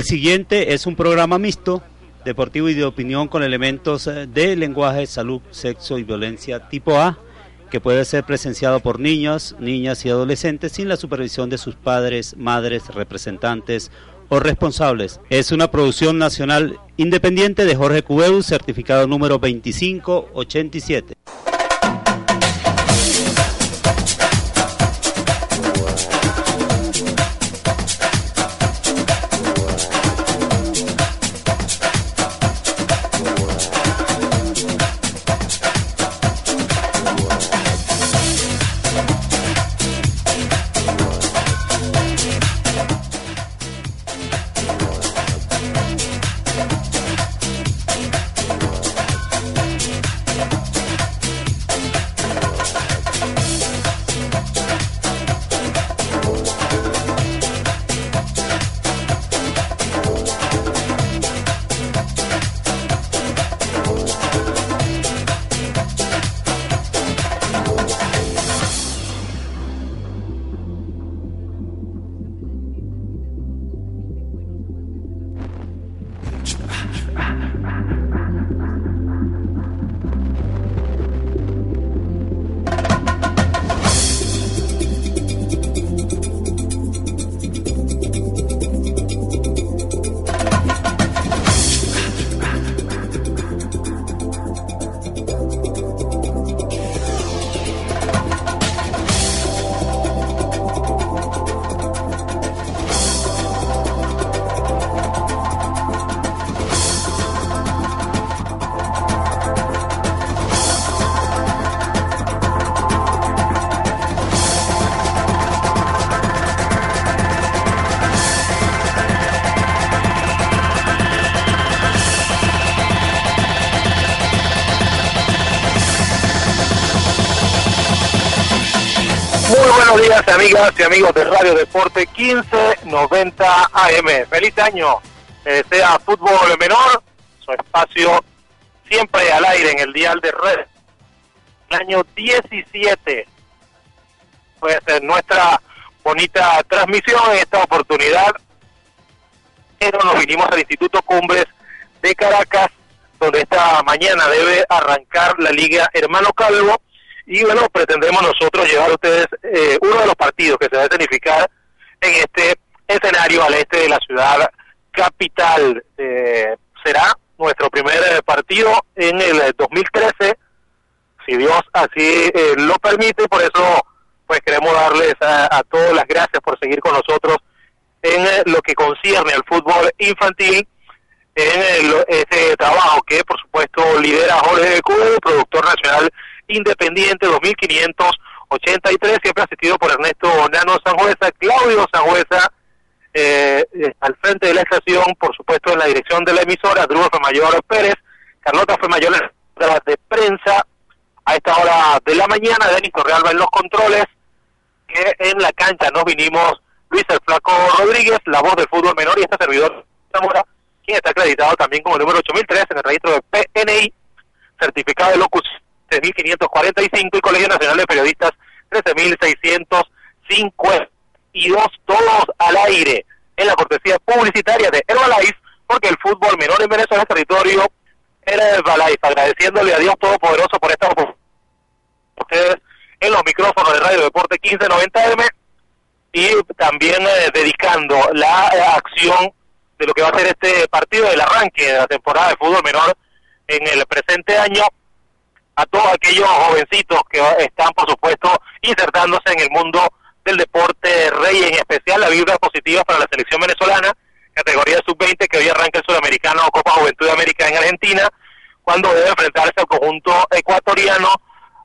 El siguiente es un programa mixto, deportivo y de opinión con elementos eh, de lenguaje, salud, sexo y violencia tipo A, que puede ser presenciado por niños, niñas y adolescentes sin la supervisión de sus padres, madres, representantes o responsables. Es una producción nacional independiente de Jorge Cubeu, certificado número 2587. Amigas y amigos de Radio Deporte 1590 AM. Feliz año. sea fútbol menor, su espacio siempre al aire en el dial de red. El año 17 pues nuestra bonita transmisión en esta oportunidad. Pero nos vinimos al Instituto Cumbres de Caracas, donde esta mañana debe arrancar la Liga Hermano Calvo y bueno, pretendemos nosotros llevar a ustedes eh, uno de los partidos que se va a escenificar en este escenario al este de la ciudad capital. Eh, será nuestro primer eh, partido en el 2013, si Dios así lo permite, por eso pues queremos darles a, todos las gracias por seguir con nosotros en lo que concierne al fútbol infantil, en ese trabajo que por supuesto lidera Jorge Cuba, productor nacional Independiente 2583, siempre asistido por Ernesto Nano Sanjueza, Claudio Sanjueza, eh, eh, al frente de la estación, por supuesto en la dirección de la emisora, Drugo Mayor Pérez, Carlota Mayor de prensa, a esta hora de la mañana, Denis Torrealba en los controles, que en la cancha nos vinimos Luis el Flaco Rodríguez, la voz del fútbol menor y este servidor Zamora, quien está acreditado también como número 8003 en el registro de PNI, certificado de locución 13.545 y Colegio Nacional de Periodistas 13.652, todos al aire en la cortesía publicitaria de Herbalife, porque el fútbol menor en Venezuela es territorio Herbalife, agradeciéndole a Dios Todopoderoso por esta oportunidad. Ustedes en los micrófonos de Radio Deporte 1590M y también eh, dedicando la eh, acción de lo que va a ser este partido del arranque de la temporada de fútbol menor en el presente año a todos aquellos jovencitos que están, por supuesto, insertándose en el mundo del deporte rey, en especial la vibra positiva para la selección venezolana, categoría sub-20 que hoy arranca el Sudamericano Copa Juventud de América en Argentina, cuando debe enfrentarse al conjunto ecuatoriano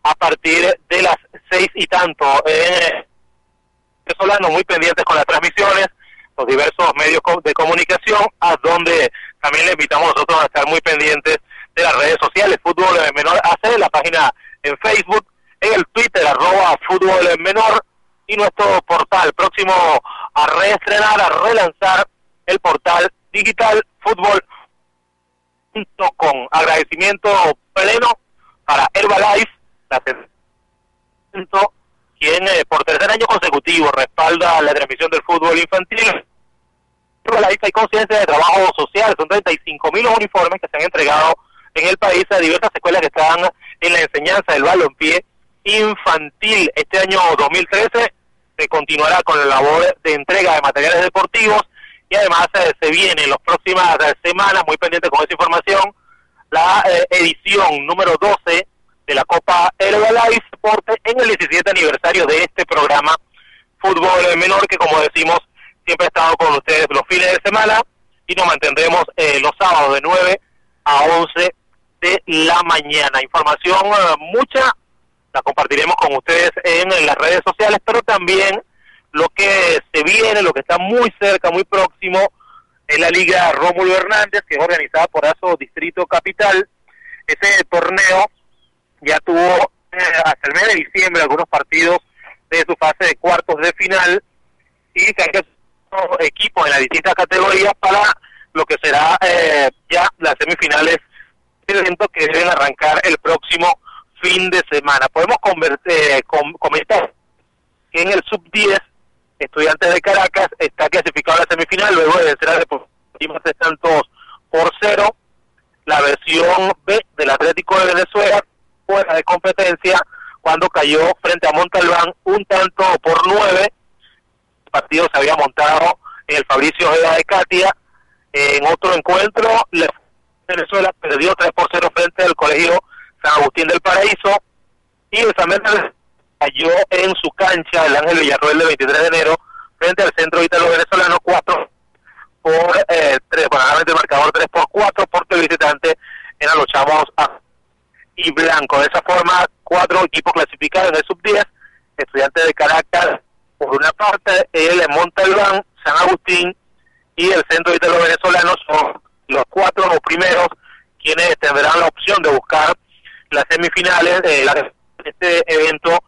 a partir de las seis y tanto. Eh, venezolano muy pendientes con las transmisiones, los diversos medios de comunicación, a donde también le invitamos nosotros a estar muy pendientes de las redes sociales, Fútbol Menor AC, la página en Facebook, en el Twitter, arroba Fútbol Menor, y nuestro portal próximo a reestrenar, a relanzar el portal digital fútbol.com. Agradecimiento pleno para Herbalife, la quien eh, por tercer año consecutivo respalda la transmisión del fútbol infantil hay conciencia de trabajo social, son 35 mil uniformes que se han entregado en el país a diversas escuelas que están en la enseñanza del balompié infantil. Este año 2013 se continuará con la labor de entrega de materiales deportivos y además eh, se viene en las próximas eh, semanas, muy pendiente con esa información, la eh, edición número 12 de la Copa Herbalife Sport en el 17 aniversario de este programa Fútbol Menor que como decimos siempre ha estado con ustedes los fines de semana y nos mantendremos los sábados de 9 a 11 de la mañana. Información mucha la compartiremos con ustedes en, las redes sociales, pero también lo que se viene, lo que está muy cerca, muy próximo, es la Liga Rómulo Hernández, que es organizada por ASO Distrito Capital. Ese torneo ya tuvo eh, hasta el mes de diciembre algunos partidos de su fase de cuartos de final y se han equipos en las distintas categorías para lo que será eh, ya las semifinales evento que deben arrancar el próximo fin de semana. Podemos eh, comentar que en el sub-10, Estudiantes de Caracas está clasificado a la semifinal luego de vencer a Deportivos de Santos por cero. La versión B del Atlético de Venezuela fuera de competencia cuando cayó frente a Montalbán un tanto por nueve. El partido se había montado en el Fabricio Ojeda de Katia. En otro encuentro, Venezuela perdió 3 por 0 frente al Colegio San Agustín del Paraíso y el San cayó en su cancha el Ángel Villarroel de 23 de enero frente al centro ítalo venezolano 4 por eh, 3, bueno, el marcador 3 por 4 porque el visitante eran los chavos y blanco. De esa forma, cuatro equipos clasificados en el sub-10, estudiantes de Caracas por una parte, el Montalbán, San Agustín y el centro ítalo venezolano son los cuatro los primeros quienes tendrán la opción de buscar las semifinales de este evento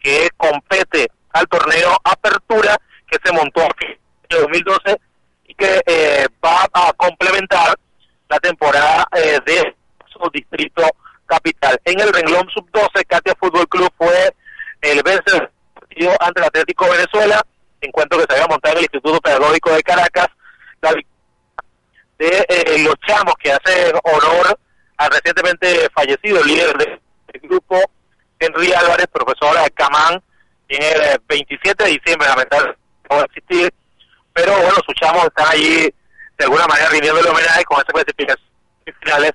que compete al torneo Apertura que se montó en 2012 y que eh, va a complementar la temporada eh, de su distrito capital. En el renglón sub-12, Katia Fútbol Club fue el vencedor ante el Atlético Venezuela, encuentro que se había montado en el Instituto Pedagógico de Caracas, la de eh, los chamos que hace honor al recientemente fallecido líder del grupo, Henry Álvarez, profesor de Camán, en el 27 eh, de diciembre, lamentablemente no va a existir, pero bueno, sus chamos están allí de alguna manera rindiendo el homenaje con esas clasificaciones finales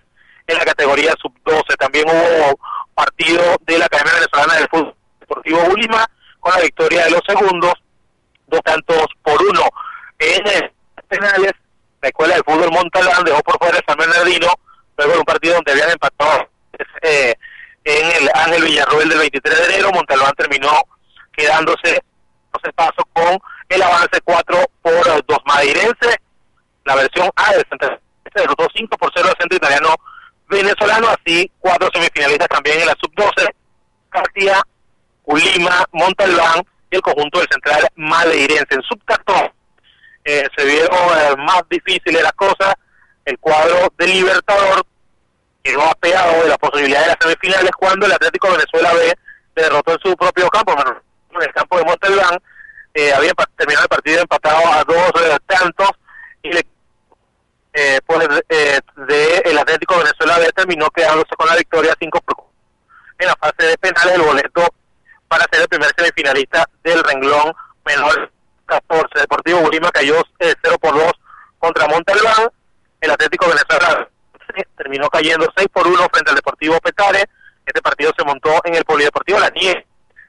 en la categoría sub-12. También hubo partido de la Academia Venezolana del Fútbol Deportivo Ulima con la victoria de los segundos, dos tantos por uno. En eh, penales, la Escuela del Fútbol Montalbán dejó por fuera San Bernardino luego de un partido donde habían empatado eh, en el Ángel Villarroel del 23 de enero, Montalbán terminó quedándose se paso con el avance 4 por 2 madeirense, la versión A del centro derrotó 5 por 0 al centro italiano venezolano, así cuatro semifinalistas también en la sub-12, Katia, Ulima, Montalbán y el conjunto del central madeirense. En sub-14 eh, se vieron eh, más difíciles las cosas, el cuadro del Libertador quedó apeado de la posibilidad de las semifinales cuando el Atlético Venezuela B derrotó en su propio campo, en el campo de Montelván, eh, había terminado el partido empatado a dos eh, tantos y le, eh, pues eh, de el Atlético Venezuela B terminó quedándose con la victoria 5 en la fase de penales el boleto para ser el primer semifinalista del renglón menor 14. Deportivo Bolívar cayó 0 por 2 contra Montalbán el Atlético Venezuela terminó cayendo 6 por 1 frente al Deportivo Petare. Este partido se montó en el Polideportivo La Nieve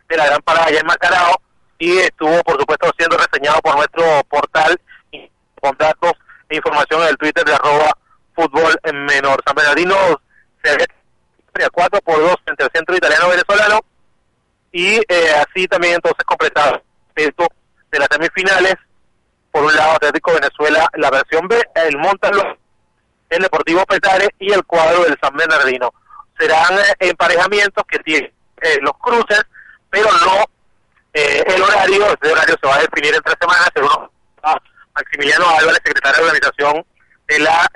de la Gran Parada allá en Macarao y estuvo, por supuesto, siendo reseñado por nuestro portal con datos e información en el Twitter de arroba fútbol en menor. San Bernardino se había 4 por 2 frente al centro italiano venezolano y eh, así también entonces completado esto de las semifinales por un lado Atlético Venezuela la versión B, el Montalbán el Deportivo Petare y el cuadro del San Bernardino. Serán eh, emparejamientos que tienen eh, los cruces, pero no eh, el horario. Ese horario se va a definir en tres semanas, según Maximiliano Álvarez, secretario de organización de la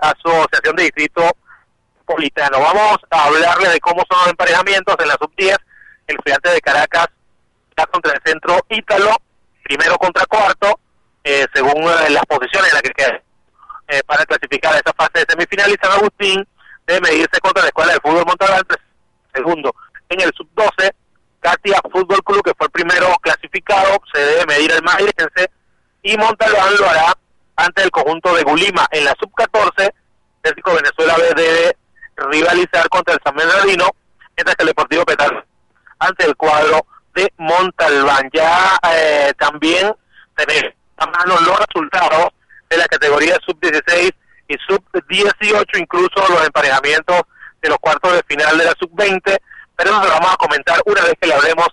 Asociación de Distrito Politano. Vamos a hablarle de cómo son los emparejamientos en la sub-10. El estudiante de Caracas está contra el centro Ítalo, primero contra cuarto, eh, según las posiciones en las que quedan para clasificar esa fase de semifinal San Agustín debe medirse contra la Escuela de Fútbol Montalbán, segundo. En el sub-12, Katia Fútbol Club, que fue el primero clasificado, se debe medir el Mairense y Montalbán lo hará ante el conjunto de Gulima. En la sub-14, Atlético Venezuela B debe rivalizar contra el San Bernardino, mientras que el Deportivo Petal ante el cuadro de Montalbán. Ya eh, también tenemos a mano los resultados de la categoría sub-16 y sub-18, incluso los emparejamientos de los cuartos de final de la sub-20, pero eso lo vamos a comentar una vez que le hablemos.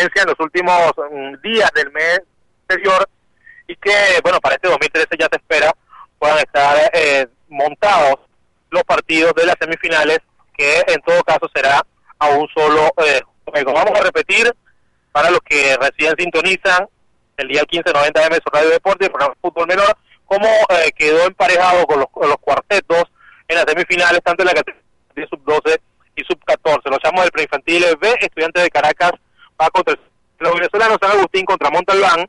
En los últimos mm, días del mes anterior y que, bueno, para este 2013 ya se espera puedan estar eh, montados los partidos de las semifinales, que en todo caso será a un solo eh, juego. Vamos a repetir para los que recién sintonizan el día 1590 de Radio Deporte Fútbol Menor, cómo quedó emparejado con los, cuartetos en las semifinales, tanto en la categoría sub-12 y sub-14. Los llamamos del preinfantil B, estudiantes de Caracas va contra los venezolanos San Agustín contra Montalbán.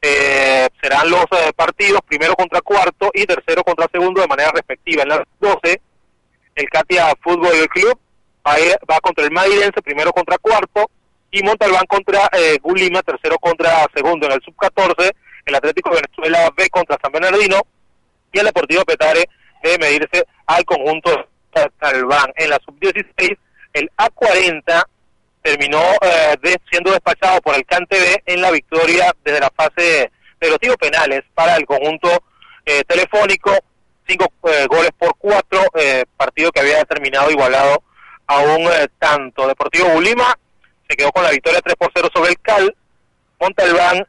Eh, serán los eh, partidos primero contra cuarto y tercero contra segundo de manera respectiva. En las 12, el Katia Fútbol Club va, va contra el Madirense, primero contra cuarto, y Montalbán contra eh, Gulima, tercero contra segundo. En el sub-14, el Atlético de Venezuela B contra San Bernardino, y el Deportivo Petare debe medirse al conjunto Talbán. En la sub-16, el A40 terminó eh, siendo despachado por el CanTV en la victoria desde la fase de los tiros penales para el conjunto eh, telefónico. Cinco eh, goles por cuatro, partido que había terminado igualado a un tanto. Deportivo Bulima se quedó con la victoria 3 por 0 sobre el Cal. Montalbán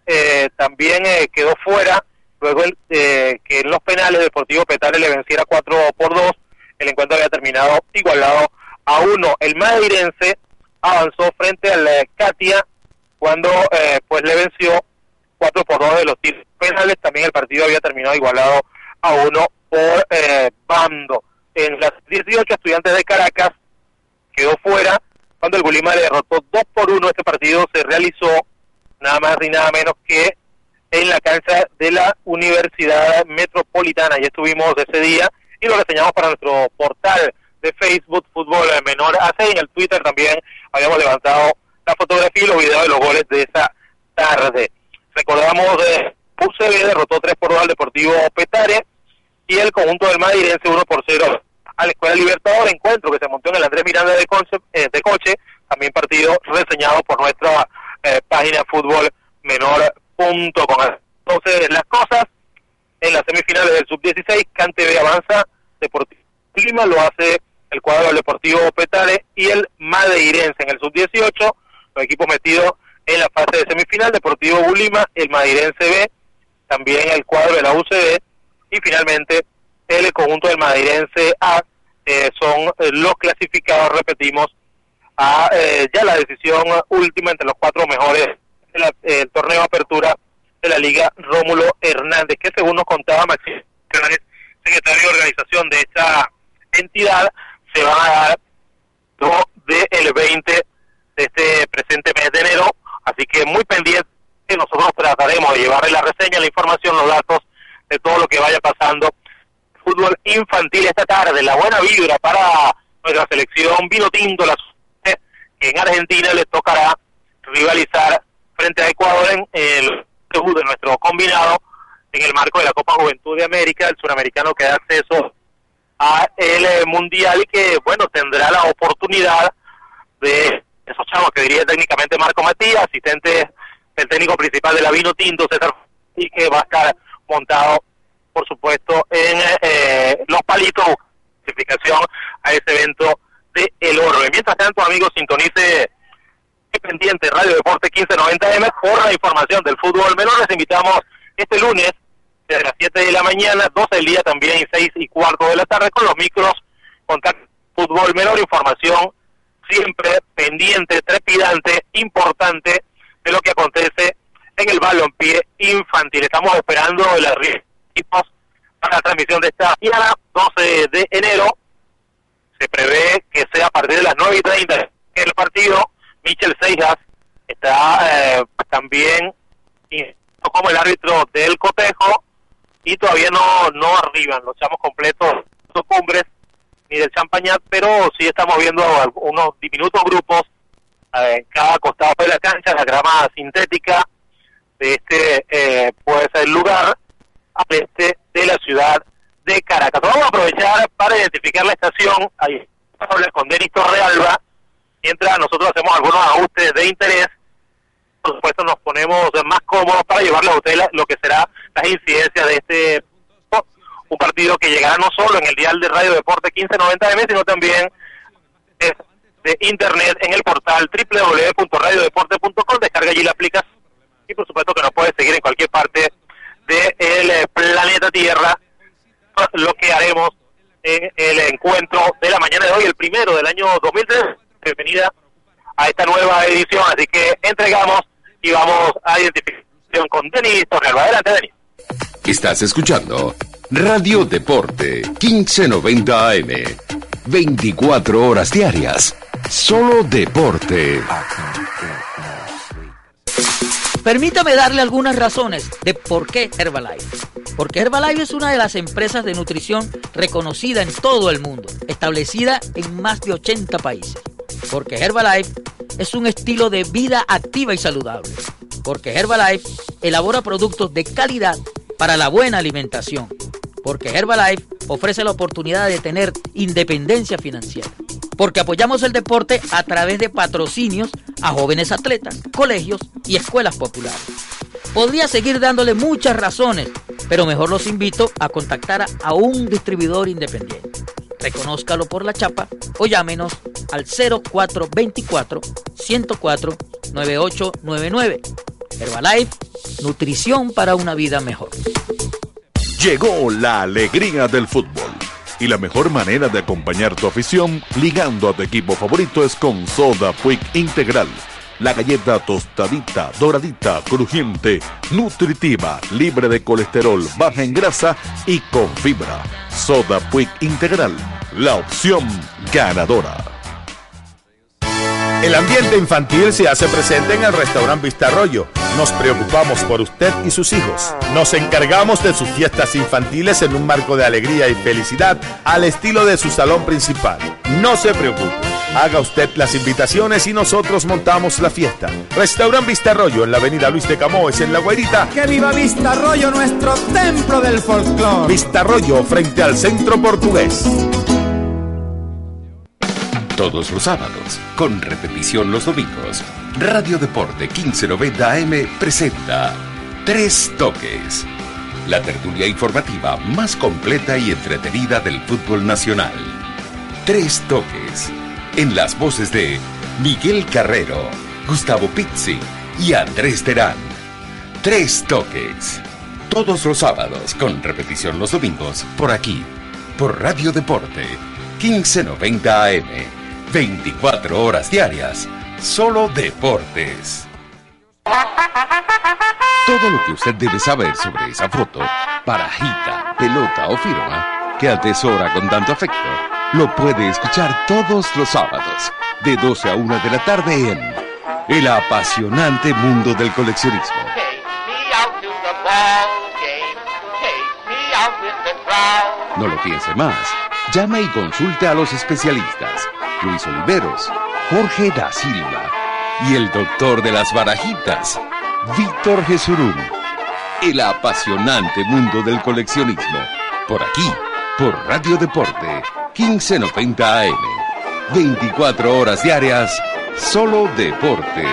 también quedó fuera luego el, que en los penales Deportivo Petare le venciera 4 por 2 el encuentro había terminado igualado a uno. El madrilense avanzó frente al Katia cuando eh, pues le venció 4 por 2 de los tiros penales. También el partido había terminado igualado a uno por eh, bando. En las 18 estudiantes de Caracas quedó fuera cuando el Gulima le derrotó 2 por 1. Este partido se realizó nada más y nada menos que en la cancha de la Universidad Metropolitana. Y estuvimos ese día y lo reseñamos para nuestro portal de Facebook Fútbol Menor AC en el Twitter también habíamos levantado la fotografía y los videos de los goles de esa tarde. Recordamos de UCB derrotó 3 por 2 al Deportivo Petare y el conjunto del Madridense 1 por 0 a la Escuela Libertador, encuentro que se montó en el Andrés Miranda de, eh, de Coche, también partido reseñado por nuestra eh, página fútbol menor.com. Entonces, las cosas en las semifinales del sub-16, Cante avanza, Deportivo Clima lo hace el cuadro del Deportivo Petare y el Madeirense. En el sub-18, los equipos metidos en la fase de semifinal, Deportivo Bulima, el Madeirense B, también el cuadro de la UCB y finalmente el conjunto del Madeirense A eh, son eh, los clasificados, repetimos, a eh, ya la decisión última entre los cuatro mejores del torneo de apertura de la Liga Rómulo Hernández, que según nos contaba Maxi secretario de organización de esta entidad, se va a dar del 20 de este presente mes de enero, así que muy pendiente, nosotros trataremos de llevarle la reseña, la información, los datos de todo lo que vaya pasando. Fútbol infantil esta tarde, la buena vibra para nuestra selección vino tinto, la que en Argentina le tocará rivalizar frente a Ecuador en el debut de nuestro combinado en el marco de la Copa Juventud de América, el suramericano que da acceso a el eh, mundial y que bueno tendrá la oportunidad de esos chavos que diría técnicamente Marco Matías, asistente del técnico principal de la Vino Tinto, César, y que va a estar montado, por supuesto, en eh, los palitos, explicación a ese evento de El Oro. Y mientras tanto, amigos, sintonice pendiente Radio Deporte 1590M por la información del fútbol menor. Les invitamos este lunes desde las 7 de la mañana, 12 del día también y 6 y cuarto de la tarde con los micros, contacto fútbol menor, información siempre pendiente, trepidante, importante de lo que acontece en el balompié infantil. Estamos esperando el equipos para la transmisión de esta mañana, 12 de enero. Se prevé que sea a partir de las 9 y 30 el partido. Michel Seijas está eh, también como el árbitro del cotejo y todavía no, no arriban los chamos completos, los cumbres, ni del champañat, pero sí estamos viendo unos diminutos grupos eh, en cada costado de la cancha, la grama sintética de este eh, puede ser lugar al este de la ciudad de Caracas. Vamos a aprovechar para identificar la estación, ahí con Denis Torrealba, mientras nosotros hacemos algunos ajustes de interés por supuesto nos ponemos más cómodos para llevarle a usted lo que será las incidencias de este un partido que llegará no solo en el dial de Radio Deporte 1590M, sino también de internet en el portal www.radiodeporte.com, descarga allí la aplicación y por supuesto que nos puede seguir en cualquier parte del eh, planeta Tierra, lo que haremos en el encuentro de la mañana de hoy, el primero del año 2003. Bienvenida a esta nueva edición, así que entregamos y vamos a identificación con Denis Torrealba. Adelante, Denis. Estás escuchando Radio Deporte 1590 AM. 24 horas diarias. Solo deporte. Permítame darle algunas razones de por qué Herbalife. Porque Herbalife es una de las empresas de nutrición reconocida en todo el mundo, establecida en más de 80 países. Porque Herbalife es un estilo de vida activa y saludable. Porque Herbalife elabora productos de calidad para la buena alimentación. Porque Herbalife ofrece la oportunidad de tener independencia financiera. Porque apoyamos el deporte a través de patrocinios a jóvenes atletas, colegios y escuelas populares. Podría seguir dándole muchas razones, pero mejor los invito a contactar a un distribuidor independiente reconózcalo por la chapa o llámenos al 0424 104 9899. Herbalife, nutrición para una vida mejor. Llegó la alegría del fútbol. Y la mejor manera de acompañar tu afición ligando a tu equipo favorito es con Soda Quick Integral la galleta tostadita, doradita, crujiente, nutritiva, libre de colesterol, baja en grasa y con fibra. Soda Quick Integral, la opción ganadora. El ambiente infantil se hace presente en el restaurante Vista Arroyo. Nos preocupamos por usted y sus hijos. Nos encargamos de sus fiestas infantiles en un marco de alegría y felicidad al estilo de su salón principal. No se preocupe. Haga usted las invitaciones y nosotros montamos la fiesta. Restaurant Vista Arroyo en la avenida Luis de Camoes en La Guairita. ¡Que viva Vista Arroyo, nuestro templo del folclore! Vista Arroyo frente al centro portugués. Todos los sábados, con repetición los domingos, Radio Deporte 1590 AM presenta Tres Toques. La tertulia informativa más completa y entretenida del fútbol nacional. Tres Toques. En las voces de Miguel Carrero, Gustavo Pizzi y Andrés Terán. Tres Toques. Todos los sábados, con repetición los domingos, por aquí, por Radio Deporte 1590 AM. 24 horas diarias, solo deportes. Todo lo que usted debe saber sobre esa foto, parajita, pelota o firma que atesora con tanto afecto, lo puede escuchar todos los sábados, de 12 a 1 de la tarde en El apasionante mundo del coleccionismo. No lo piense más. Llame y consulte a los especialistas Luis Oliveros, Jorge da Silva y el doctor de las barajitas, Víctor Jesurún. El apasionante mundo del coleccionismo. Por aquí, por Radio Deporte, 1590 AM. 24 horas diarias, solo deporte.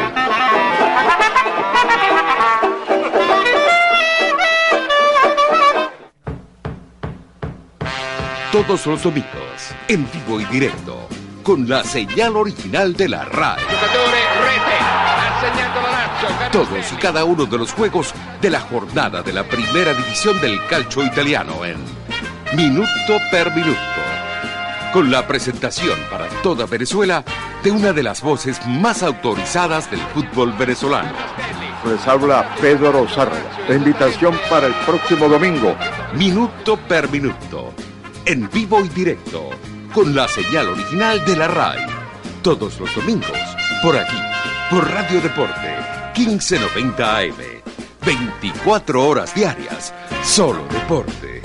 Todos los domingos, en vivo y directo con la señal original de la RAE. Todos y cada uno de los juegos de la jornada de la primera división del calcio italiano en Minuto per Minuto. Con la presentación para toda Venezuela de una de las voces más autorizadas del fútbol venezolano. Les habla Pedro Rosarra. La invitación para el próximo domingo. Minuto per Minuto. En vivo y directo con la señal original de la RAI. Todos los domingos, por aquí, por Radio Deporte, 1590 AM. 24 horas diarias, solo deporte.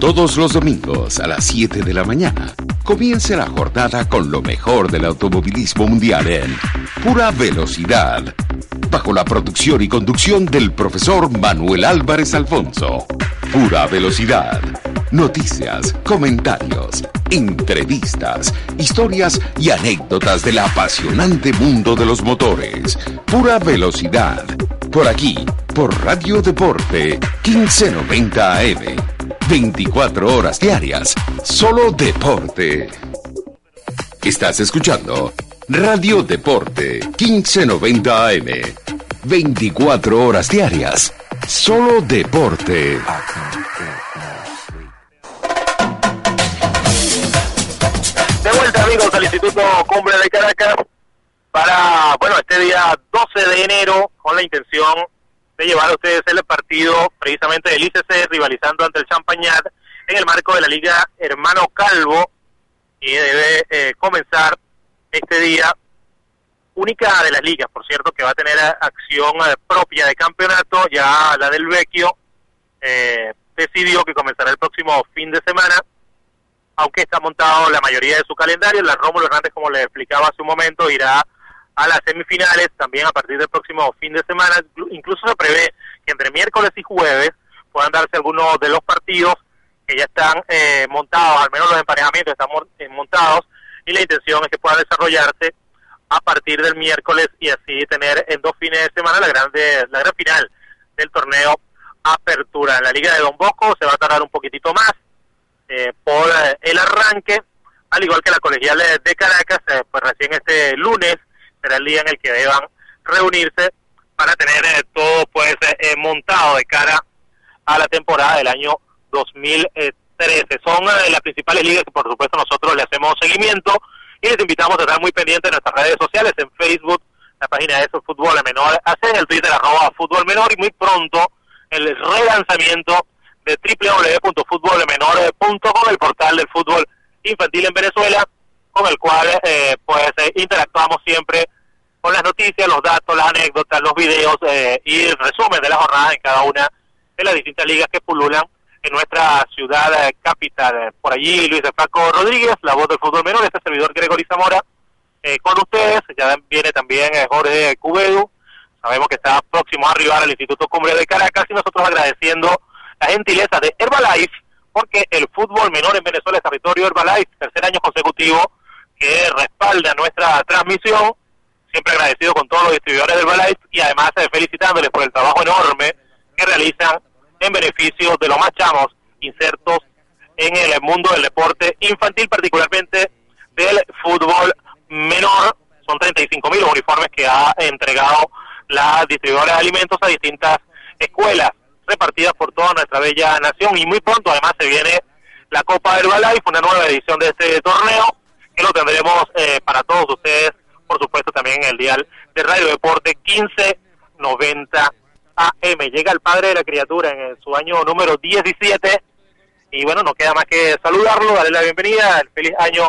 Todos los domingos a las 7 de la mañana, comience la jornada con lo mejor del automovilismo mundial en pura velocidad, bajo la producción y conducción del profesor Manuel Álvarez Alfonso. Pura velocidad. Noticias, comentarios, entrevistas, historias y anécdotas del apasionante mundo de los motores. Pura velocidad. Por aquí, por Radio Deporte 1590 AM. 24 horas diarias. Solo deporte. Estás escuchando Radio Deporte 1590 AM. 24 horas diarias. Solo deporte. De vuelta amigos al Instituto Cumbre de Caracas para, bueno, este día 12 de enero con la intención de llevar a ustedes el partido precisamente del ICC rivalizando ante el Champañat en el marco de la Liga Hermano Calvo y debe eh, comenzar este día única de las ligas, por cierto, que va a tener acción eh, propia de campeonato, ya la del Vecchio eh, decidió que comenzará el próximo fin de semana, aunque está montado la mayoría de su calendario, la Rómulo Hernández, como le explicaba hace un momento, irá a las semifinales también a partir del próximo fin de semana, incluso se prevé que entre miércoles y jueves puedan darse algunos de los partidos que ya están eh, montados, al menos los emparejamientos están montados, y la intención es que pueda desarrollarse a partir del miércoles y así tener en dos fines de semana la grande la gran final del torneo Apertura. La Liga de Don Bosco se va a tardar un poquitito más eh, por eh, el arranque, al igual que la colegial de Caracas, eh, pues recién este lunes será el día en el que deban reunirse para tener todo pues montado de cara a la temporada del año 2013. Son las principales ligas que por supuesto nosotros le hacemos seguimiento y les invitamos a estar muy pendientes de nuestras redes sociales, en Facebook, la página de eso, Fútbol Menor, hacen el Twitter arroba Fútbol Menor y muy pronto el relanzamiento de www.futbolmenor.com, el portal del fútbol infantil en Venezuela, con el cual eh, pues eh, interactuamos siempre con las noticias, los datos, las anécdotas, los videos eh, y el resumen de la jornada en cada una de las distintas ligas que pululan en nuestra ciudad capital. Por allí Luis de Paco Rodríguez, la voz del fútbol menor, este servidor Gregory Zamora, con ustedes, ya viene también Jorge Cubedu, sabemos que está próximo a arribar al Instituto Cumbre de Caracas y nosotros agradeciendo la gentileza de Herbalife, porque el fútbol menor en Venezuela es territorio Herbalife, tercer año consecutivo que respalda nuestra transmisión. Siempre agradecido con todos los distribuidores de Herbalife y además eh, felicitándoles por el trabajo enorme que realizan en beneficio de los más chamos insertos en el mundo del deporte infantil, particularmente del fútbol menor. Son 35 mil uniformes que ha entregado la distribuidora de alimentos a distintas escuelas repartidas por toda nuestra bella nación y muy pronto además se viene la Copa Herbalife, una nueva edición de este torneo que lo tendremos eh, para todos ustedes, por supuesto también en el dial de Radio Deporte 1590 AM. Llega el padre de la criatura en su año número 17 y bueno, no queda más que saludarlo, darle la bienvenida, el feliz año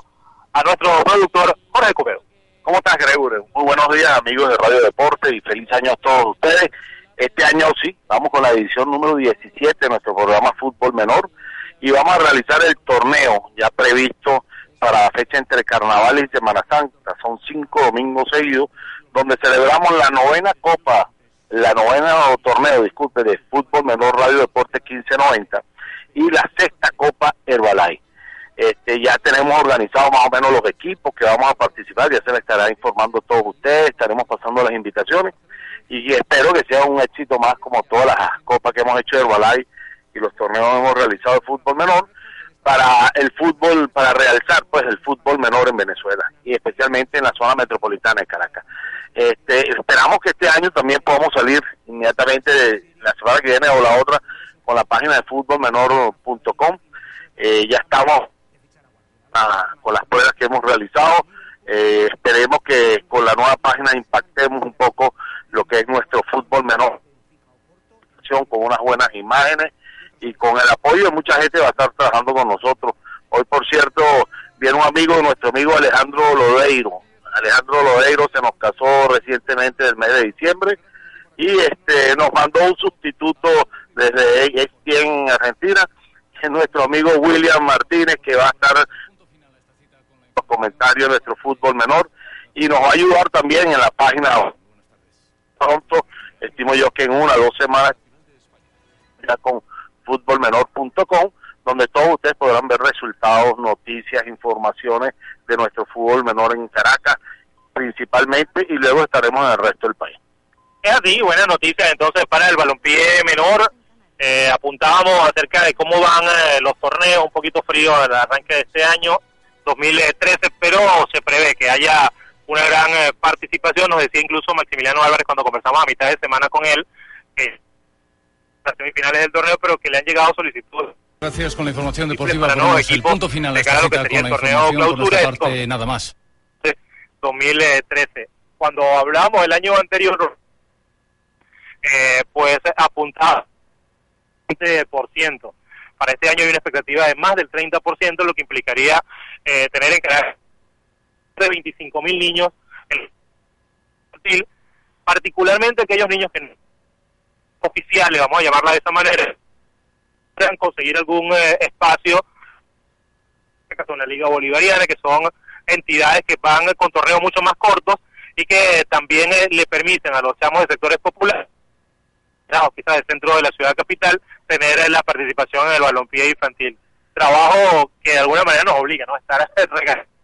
a nuestro productor Jorge Cupeo. ¿Cómo estás, Gregorio? Muy buenos días, amigos de Radio Deporte, y feliz año a todos ustedes. Este año sí, vamos con la edición número 17 de nuestro programa Fútbol Menor y vamos a realizar el torneo ya previsto para la fecha entre Carnaval y Semana Santa. Son cinco domingos seguidos donde celebramos la novena Copa, la novena torneo, disculpe, de Fútbol Menor Radio Deporte 1590 y la sexta Copa Herbalife. Este, ya tenemos organizados más o menos los equipos que vamos a participar, ya se les estará informando todos ustedes, estaremos pasando las invitaciones y espero que sea un éxito más como todas las copas que hemos hecho de Herbalife y los torneos que hemos realizado de fútbol menor para el fútbol, para realzar pues el fútbol menor en Venezuela y especialmente en la zona metropolitana de Caracas. Este, esperamos que este año también podamos salir inmediatamente de la semana que viene o la otra con la página de fútbolmenor.com. Eh, ya estamos ah, con las pruebas que hemos realizado. Eh, esperemos que con la nueva página impactemos un poco lo que es nuestro fútbol menor, con unas buenas imágenes y con el apoyo de mucha gente va a estar trabajando con nosotros. Hoy, por cierto, viene un amigo, nuestro amigo Alejandro Lodeiro. Alejandro Lodeiro se nos casó recientemente el mes de diciembre y este nos mandó un sustituto desde en Argentina, que es nuestro amigo William Martínez, que va a estar los comentarios de nuestro fútbol menor y nos va a ayudar también en la página pronto, estimo yo que en una o dos semanas ya con futbolmenor.com, donde todos ustedes podrán ver resultados, noticias, informaciones de nuestro fútbol menor en Caracas, principalmente, y luego estaremos en el resto del país. Es así, buena noticia entonces para el balompié menor. Eh, apuntábamos acerca de cómo van eh, los torneos, un poquito frío al arranque de este año 2013, pero se prevé que haya una gran eh, participación, nos decía incluso Maximiliano Álvarez cuando conversamos a mitad de semana con él, que las semifinales del torneo, pero que le han llegado solicitudes. Gracias con la información deportiva. Para el punto final de esta cita con la información clausura, parte, nada más. 2013. Cuando hablábamos el año anterior, eh, pues apuntaba 20%. Para este año hay una expectativa de más del 30%, lo que implicaría eh, tener en Caracas de 25 mil niños en particularmente aquellos niños que oficiales, vamos a llamarla de esa manera, puedan conseguir algún eh, espacio, en este en la Liga Bolivariana, que son entidades que van con torneos mucho más cortos y que también eh, le permiten a los chamos de sectores populares, o quizás del centro de la ciudad capital, tener eh, la participación en el balompié infantil. Trabajo que de alguna manera nos obliga ¿no? a estar regalando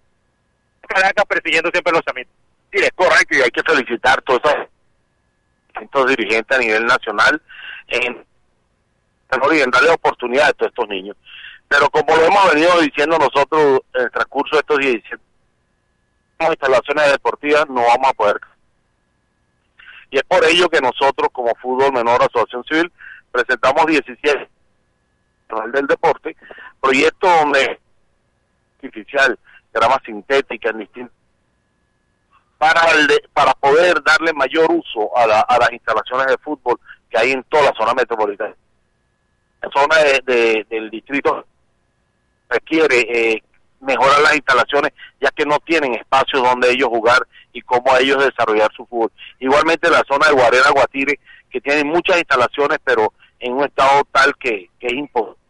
Caracas persiguiendo siempre los amigos. Sí, es correcto y hay que felicitar todos dirigentes a nivel nacional en, en darle oportunidad a todos estos niños. Pero como lo hemos venido diciendo nosotros en el transcurso de estos 17 instalaciones deportivas no vamos a poder. Y es por ello que nosotros como Fútbol Menor Asociación Civil presentamos 17 del deporte, proyecto donde artificial grama sintética en distintos para para poder darle mayor uso a, las instalaciones de fútbol que hay en toda la zona metropolitana. La zona de, del distrito requiere eh, mejorar las instalaciones, ya que no tienen espacios donde ellos jugar y cómo ellos desarrollar su fútbol. Igualmente la zona de Guarena, Guatire, que tiene muchas instalaciones, pero en un estado tal que, que es imposible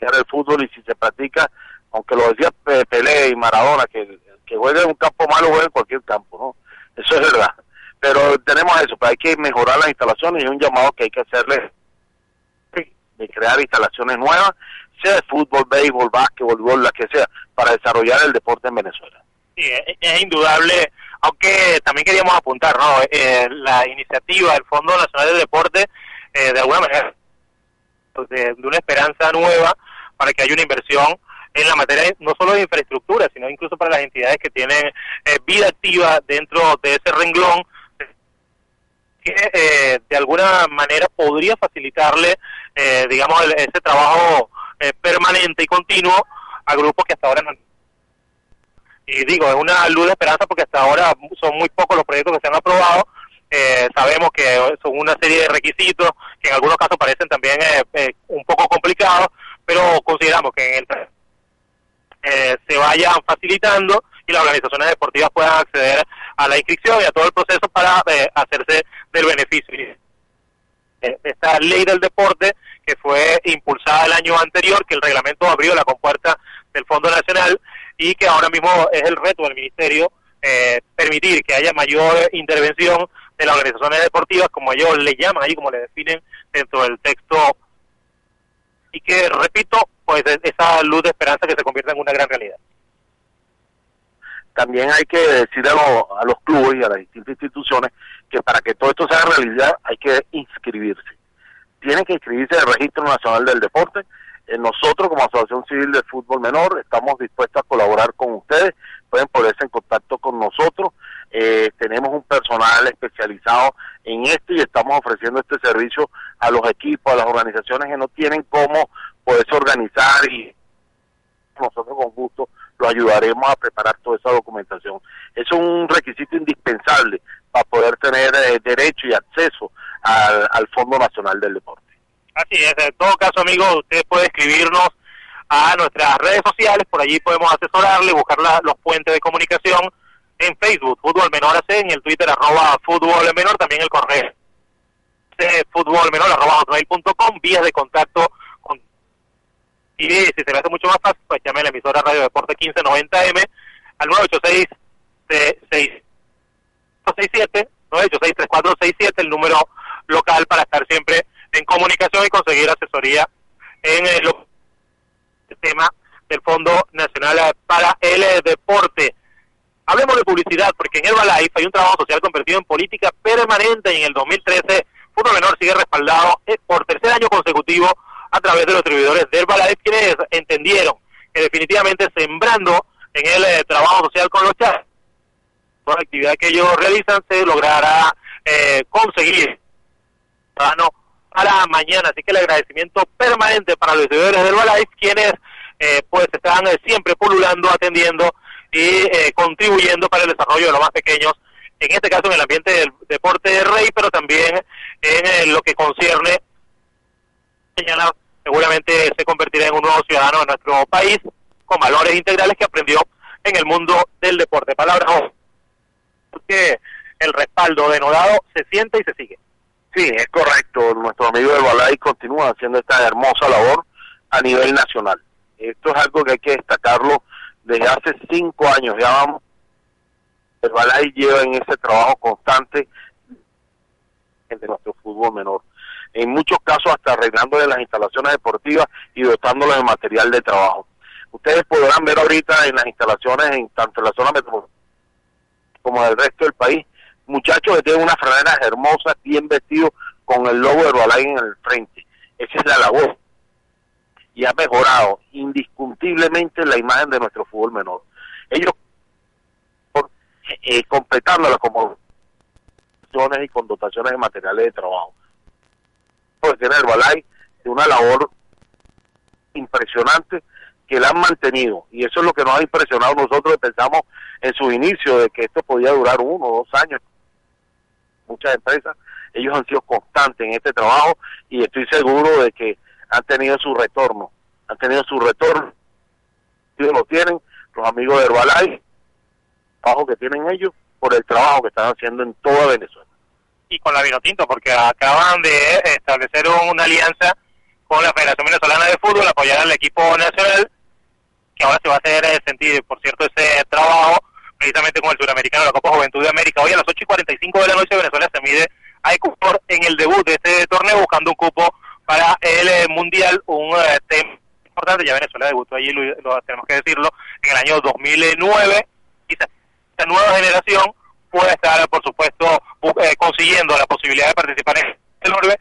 el fútbol y si se practica, aunque lo decía Pelé y Maradona, que que juegue en un campo malo juegue en cualquier campo, ¿no? Eso es verdad. Pero tenemos eso, pero hay que mejorar las instalaciones y un llamado que hay que hacerle de crear instalaciones nuevas, sea de fútbol, béisbol, básquetbol, la que sea, para desarrollar el deporte en Venezuela. Sí, es, indudable, aunque también queríamos apuntar, ¿no? Eh, la iniciativa del Fondo Nacional del Deporte, eh, de alguna manera, pues, de, una esperanza nueva para que haya una inversión en la materia no solo de infraestructura, sino incluso para las entidades que tienen eh, vida activa dentro de ese renglón, que eh, de alguna manera podría facilitarle, eh, digamos, ese trabajo permanente y continuo a grupos que hasta ahora no y digo, es una luz de esperanza porque hasta ahora son muy pocos los proyectos que se han aprobado. sabemos que son una serie de requisitos que en algunos casos parecen también un poco complicados, pero consideramos que en el eh, se vayan facilitando y las organizaciones deportivas puedan acceder a la inscripción y a todo el proceso para eh, hacerse del beneficio. Eh, esta ley del deporte que fue impulsada el año anterior, que el reglamento abrió la compuerta del Fondo Nacional y que ahora mismo es el reto del Ministerio permitir que haya mayor intervención de las organizaciones deportivas, como ellos le llaman ahí, como le definen dentro del texto, y que, repito, pues esa luz de esperanza que se convierta en una gran realidad. También hay que decir a, los clubes y a las distintas instituciones que para que todo esto sea realidad hay que inscribirse. Tienen que inscribirse en el Registro Nacional del Deporte. Eh, nosotros como Asociación Civil de Fútbol Menor estamos dispuestos a colaborar con ustedes. Pueden ponerse en contacto con nosotros. Eh, tenemos un personal especializado en esto y estamos ofreciendo este servicio a los equipos, a las organizaciones que no tienen cómo poderse organizar y nosotros con gusto lo ayudaremos a preparar toda esa documentación. Es un requisito indispensable para poder tener eh, derecho y acceso al, Fondo Nacional del Deporte. Así es, en todo caso, amigos, usted puede escribirnos a nuestras redes sociales, por allí podemos asesorarle, buscar los puentes de comunicación en Facebook, Fútbol Menor AC, en el Twitter, arroba Fútbol Menor, también el correo, fútbol menor, arroba hotmail.com, vías de contacto y si se le hace mucho más fácil, pues llame a la emisora Radio Deporte 1590M al 986 986 3467 el número local para estar siempre en comunicación y conseguir asesoría en el tema del Fondo Nacional para el Deporte. Hablemos de publicidad, porque en Herbalife hay un trabajo social convertido en política permanente y en el 2013 Fútbol Menor sigue respaldado eh, por tercer año consecutivo a través de los distribuidores de Herbalife, quienes entendieron que definitivamente sembrando en el eh, trabajo social con los chats, con la actividad que ellos realizan, se logrará eh, conseguir para mañana. Así que el agradecimiento permanente para los distribuidores de Herbalife, quienes eh, pues están siempre pululando, atendiendo y contribuyendo para el desarrollo de los más pequeños, en este caso en el ambiente del deporte de rey, pero también en lo que concierne seguramente se convertirá en un nuevo ciudadano de nuestro país con valores integrales que aprendió en el mundo del deporte. Palabras porque el respaldo denodado se siente y se sigue. Sí, es correcto. Nuestro amigo del Balay continúa haciendo esta hermosa labor a nivel nacional. Esto es algo que hay que destacarlo desde hace cinco años. Ya vamos. El Balay lleva en ese trabajo constante de nuestro fútbol menor en muchos casos hasta arreglándole las instalaciones deportivas y dotándolos de material de trabajo. Ustedes podrán ver ahorita en las instalaciones, en tanto en la zona metropolitana como en el resto del país, muchachos que tienen unas franeras hermosas, bien vestidos, con el logo de Herbalife en el frente. Esa es la labor. Y ha mejorado indiscutiblemente la imagen de nuestro fútbol menor. Ellos, por, eh, completándola como y con dotaciones de materiales de trabajo. Que tiene el Balay de una labor impresionante que la han mantenido. Y eso es lo que nos ha impresionado nosotros. Pensamos en su inicio de que esto podía durar uno o dos años. Muchas empresas ellos han sido constantes en este trabajo y estoy seguro de que han tenido su retorno han tenido su retorno lo tienen los amigos de Herbalife, trabajo que tienen ellos por el trabajo que están haciendo en toda Venezuela. Y con la Vinotinto, porque acaban de establecer una alianza con la Federación Venezolana de Fútbol, apoyar al equipo nacional, que ahora se va a hacer el sentido, por cierto, ese trabajo precisamente con el suramericano la Copa Juventud de América. Hoy a las 8 y 45 de la noche Venezuela se mide a Ecuador en el debut de este torneo buscando un cupo para el eh, Mundial, un eh, tema importante, ya Venezuela debutó allí, lo, tenemos que decirlo, en el año 2009, y esta nueva generación puede estar, por supuesto, eh, consiguiendo la posibilidad de participar en el 9,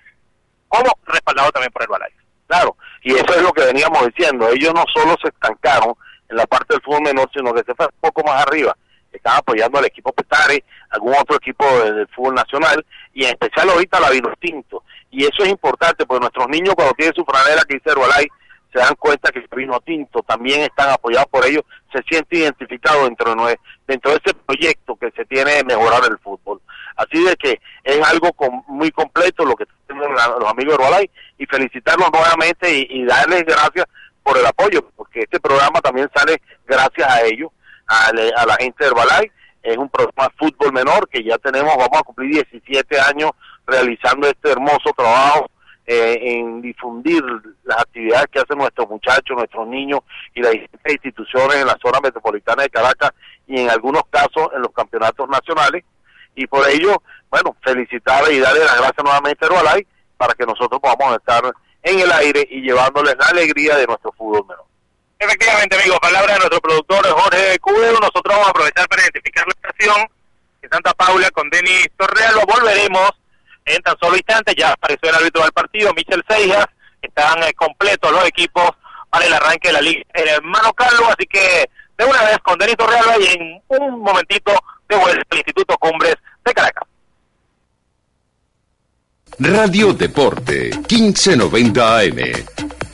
como respaldado también por el Balay. Claro, y eso es lo que veníamos diciendo, ellos no solo se estancaron en la parte del fútbol menor, sino que se fue un poco más arriba, están apoyando al equipo Petare, algún otro equipo del fútbol nacional, y en especial ahorita la Vino Tinto. Y eso es importante, porque nuestros niños cuando tienen su franela que dice Herbalife, se dan cuenta que el vino tinto también están apoyados por ellos, se siente identificado dentro de, dentro de ese proyecto que se tiene de mejorar el fútbol. Así de que es algo muy completo lo que tienen los amigos de Herbalife y felicitarlos nuevamente y, darles gracias por el apoyo, porque este programa también sale gracias a ellos, a, a la gente de Herbalife. Es un programa de fútbol menor que ya tenemos, vamos a cumplir 17 años realizando este hermoso trabajo eh, en difundir las actividades que hacen nuestros muchachos, nuestros niños y las instituciones en la zona metropolitana de Caracas y en algunos casos en los campeonatos nacionales. Y por ello, bueno, felicitarle y darle las gracias nuevamente a Herbalife para que nosotros podamos estar en el aire y llevándoles la alegría de nuestro fútbol menor. Efectivamente, amigos, palabra de nuestro productor Jorge Cubero. Nosotros vamos a aprovechar para identificar la estación de Santa Paula con Denis Torreal. Volveremos en tan solo instantes. Ya apareció el árbitro del partido, Michel Seijas. Están eh, completos los equipos para el arranque de la liga el Mano Carlos. Así que de una vez con Denito Real y en un momentito de vuelta al Instituto Cumbres de Caracas. Radio Deporte 1590 AM.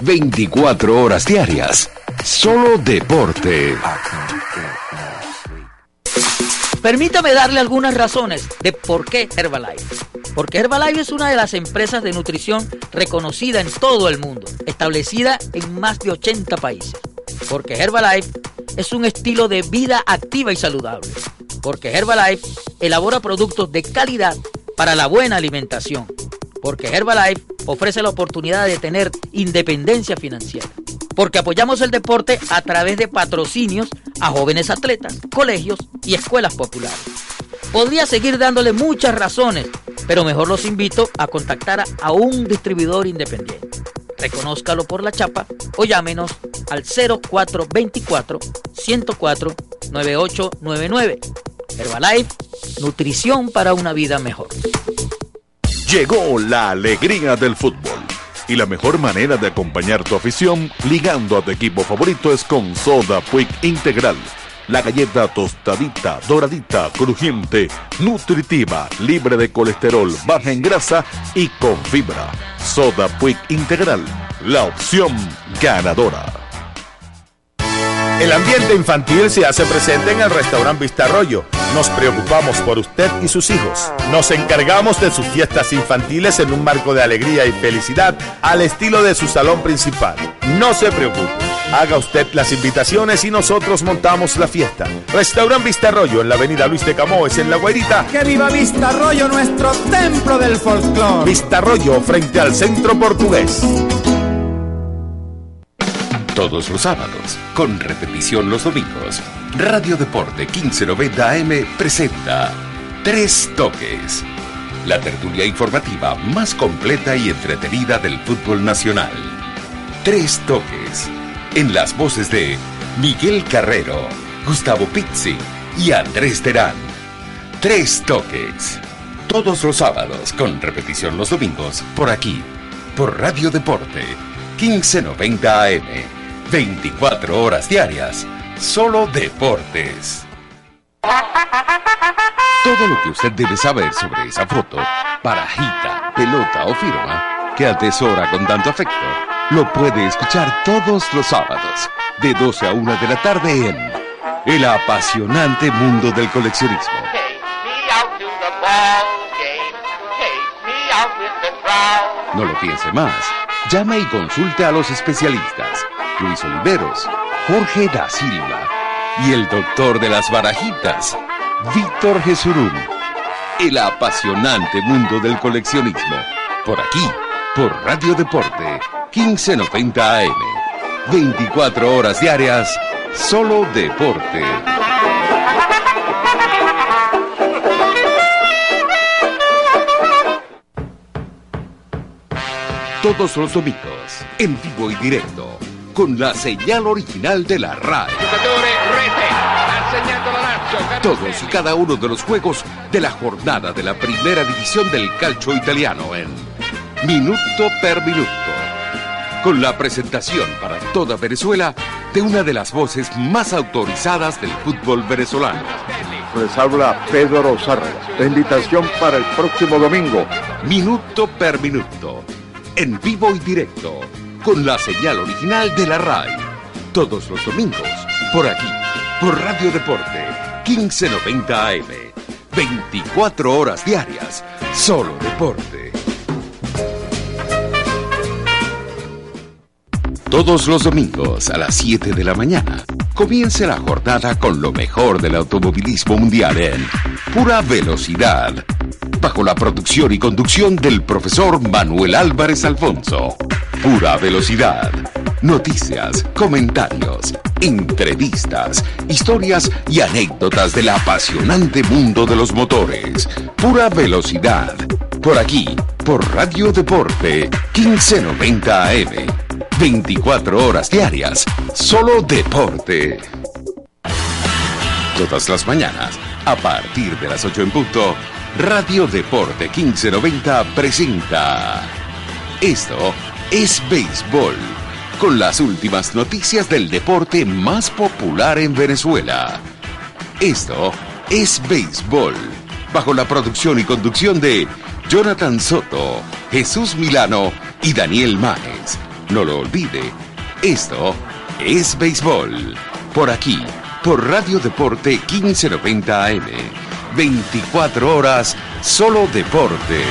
24 horas diarias. Solo deporte. Permítame darle algunas razones de por qué Herbalife. Porque Herbalife es una de las empresas de nutrición reconocida en todo el mundo, establecida en más de 80 países. Porque Herbalife es un estilo de vida activa y saludable. Porque Herbalife elabora productos de calidad para la buena alimentación. Porque Herbalife ofrece la oportunidad de tener independencia financiera. Porque apoyamos el deporte a través de patrocinios a jóvenes atletas, colegios y escuelas populares. Podría seguir dándole muchas razones, pero mejor los invito a contactar a un distribuidor independiente. Reconózcalo por la chapa o llámenos al 0424 104 9899. Herbalife, nutrición para una vida mejor. Llegó la alegría del fútbol. Y la mejor manera de acompañar tu afición ligando a tu equipo favorito es con Soda Quick Integral la galleta tostadita, doradita, crujiente, nutritiva, libre de colesterol, baja en grasa y con fibra. Soda Quick Integral, la opción ganadora. El ambiente infantil se hace presente en el restaurante Vista Arroyo. Nos preocupamos por usted y sus hijos. Nos encargamos de sus fiestas infantiles en un marco de alegría y felicidad al estilo de su salón principal. No se preocupe. Haga usted las invitaciones y nosotros montamos la fiesta. Restaurant Vista Arroyo en la avenida Luis de Camoes en La Guairita. ¡Que viva Vista Arroyo, nuestro templo del folclore! Vista Arroyo frente al centro portugués. Todos los sábados, con repetición los domingos, Radio Deporte 1590 AM presenta Tres Toques. La tertulia informativa más completa y entretenida del fútbol nacional. Tres Toques. En las voces de Miguel Carrero, Gustavo Pizzi y Andrés Terán. Tres Toques. Todos los sábados, con repetición los domingos, por aquí, por Radio Deporte 1590 AM. 24 horas diarias, solo deportes. Todo lo que usted debe saber sobre esa foto, barajita, pelota o firma que atesora con tanto afecto, lo puede escuchar todos los sábados, de 12 a 1 de la tarde en El apasionante mundo del coleccionismo. No lo piense más. Llame y consulte a los especialistas Luis Oliveros, Jorge da Silva. Y el doctor de las barajitas, Víctor Jesurún. El apasionante mundo del coleccionismo. Por aquí, por Radio Deporte, 1590 AM. 24 horas diarias, solo deporte. Todos los domingos, en vivo y directo, con la señal original de la RAE. Todos y cada uno de los juegos de la jornada de la primera división del calcio italiano en Minuto per Minuto. Con la presentación para toda Venezuela de una de las voces más autorizadas del fútbol venezolano. Les habla Pedro Zarra. La invitación para el próximo domingo. Minuto per Minuto en vivo y directo, con la señal original de la RAI. Todos los domingos, por aquí, por Radio Deporte, 1590 AM. 24 horas diarias, solo deporte. Todos los domingos a las 7 de la mañana, comience la jornada con lo mejor del automovilismo mundial en pura velocidad bajo la producción y conducción del profesor Manuel Álvarez Alfonso. Pura velocidad. Noticias, comentarios, entrevistas, historias y anécdotas del apasionante mundo de los motores. Pura velocidad. Por aquí, por Radio Deporte, 1590 AM. 24 horas diarias, solo deporte. Todas las mañanas, a partir de las 8 en punto, Radio Deporte 1590 presenta. Esto es béisbol, con las últimas noticias del deporte más popular en Venezuela. Esto es béisbol, bajo la producción y conducción de Jonathan Soto, Jesús Milano y Daniel Máez. No lo olvide, esto es béisbol, por aquí, por Radio Deporte 1590 AM 24 horas, solo deporte.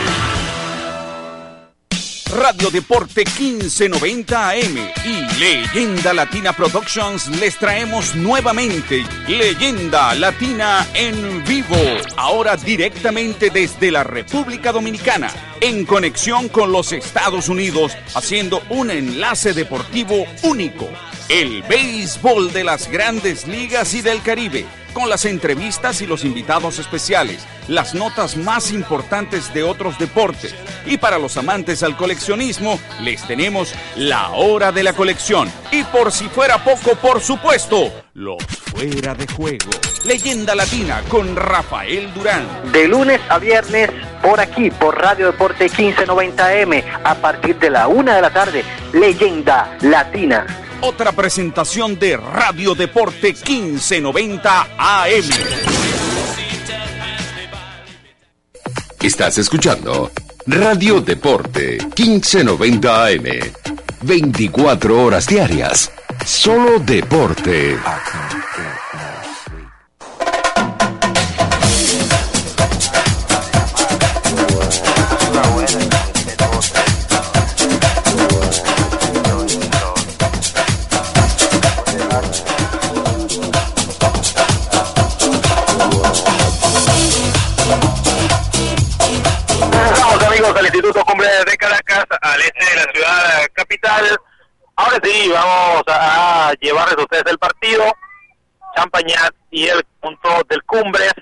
Radio Deporte 1590 AM y Leyenda Latina Productions les traemos nuevamente Leyenda Latina en vivo, ahora directamente desde la República Dominicana, en conexión con los Estados Unidos, haciendo un enlace deportivo único, el béisbol de las grandes ligas y del Caribe con las entrevistas y los invitados especiales, las notas más importantes de otros deportes. Y para los amantes al coleccionismo, les tenemos la hora de la colección. Y por si fuera poco, por supuesto, los fuera de juego. Leyenda Latina con Rafael Durán. De lunes a viernes, por aquí, por Radio Deporte 1590M, a partir de la una de la tarde, Leyenda Latina otra presentación de Radio Deporte 1590 AM. Estás escuchando Radio Deporte 1590 AM. 24 horas diarias. Solo deporte. Ahora sí, vamos a llevarles ustedes el partido, Champañat y el punto del Cumbres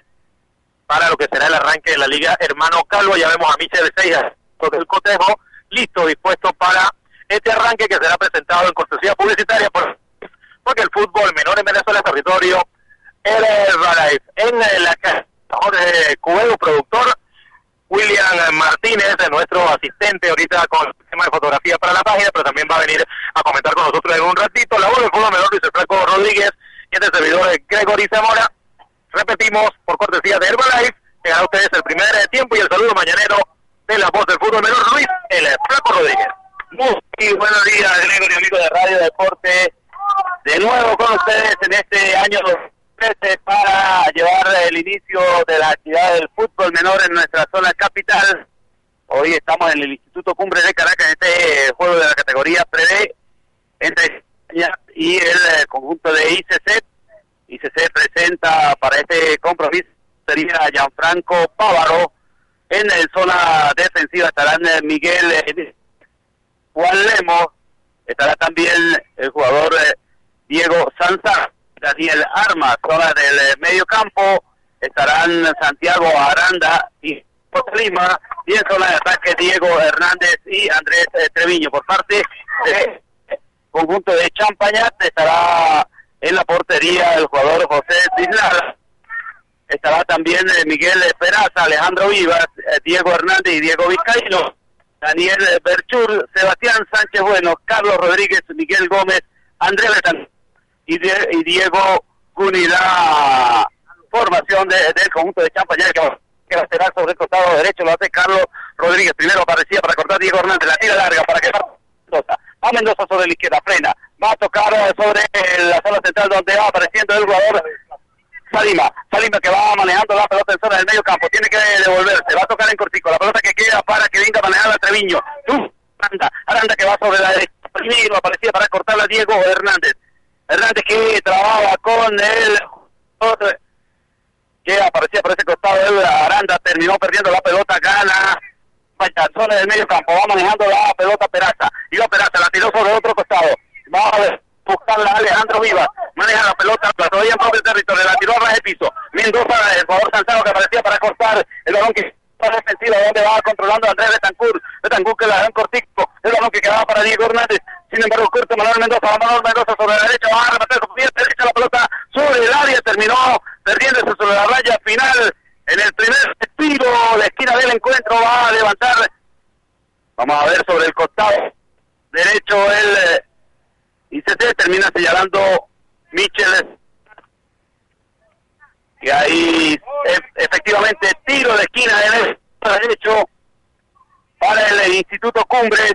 para lo que será el arranque de la Liga Hermano Calvo. Ya vemos a Michel Seijas del cotejo, listo, dispuesto para este arranque que será presentado en cortesía publicitaria porque el fútbol menor en Venezuela es territorio el en la Jorge Cubero, productor William Martínez, nuestro asistente ahorita con el tema de fotografía para la página, pero también va a venir a comentar con nosotros en un ratito. La voz del fútbol menor Luis Franco Rodríguez y este servidor de Gregory Zamora. Repetimos, por cortesía de Herbalife, que a ustedes el primer tiempo y el saludo mañanero de la voz del fútbol menor, Luis El Franco Rodríguez. Muy buenos días, Gregory, amigo de Radio Deporte. De nuevo con ustedes en este año para llevar el inicio de la actividad del fútbol menor en nuestra zona capital. Hoy estamos en el Instituto Cumbre de Caracas, este juego de la categoría pre entre y el eh, conjunto de ICC. ICC presenta para este compromiso sería Gianfranco Pávaro. En la zona defensiva estarán eh, Miguel eh, Juan Lemos, estará también el jugador Diego Sanza, Daniel Armas, zona del medio campo, estarán Santiago Aranda y Lima, y en zona de ataque Diego Hernández y Andrés Treviño. Por parte de conjunto de Champañat estará en la portería el jugador José Dislar. Estará también eh, Miguel Peraza, Alejandro Vivas, eh, Diego Hernández y Diego Vizcaíno, Daniel Berchur, Sebastián Sánchez Bueno, Carlos Rodríguez, Miguel Gómez, Andrés Betán y, Diego Cunidad. Formación del conjunto de Champañat que, va a ser sobre el costado derecho, lo hace Carlos Rodríguez. Primero aparecía para cortar Diego Hernández, la tira larga para que a Mendoza sobre la izquierda, frena, va a tocar sobre la sala central donde va apareciendo el jugador Salima, Salima que va manejando la pelota en zona del medio campo, tiene que devolverse, va a tocar en cortico, la pelota que queda para que venga a manejar a Treviño, Aranda, Aranda que va sobre la derecha, primero aparecía para cortarla Diego Hernández, Hernández que trabajaba con el que aparecía por ese costado, Aranda terminó perdiendo la pelota, gana. Zona del medio campo, va manejando la pelota Peraza, iba Peraza, la tiró sobre otro costado, va a buscarla Alejandro Vivas, maneja la pelota, todavía en propio territorio, la tiró a de piso, Mendoza, el jugador cansado que aparecía para cortar el balón defensiva donde va controlando a Andrés Betancourt, Betancourt que la da en cortico, el balón que quedaba para Diego Hernández, sin embargo corto Manuel Mendoza, Manuel Mendoza sobre la derecha, va a rematar con derecha la pelota sobre el área, terminó perdiéndose sobre la raya final. En el primer tiro, la esquina del encuentro va a levantar. Vamos a ver sobre el costado derecho el eh, ICT termina señalando Michel. Y ahí efectivamente tiro de esquina en el derecho para el Instituto Cumbres.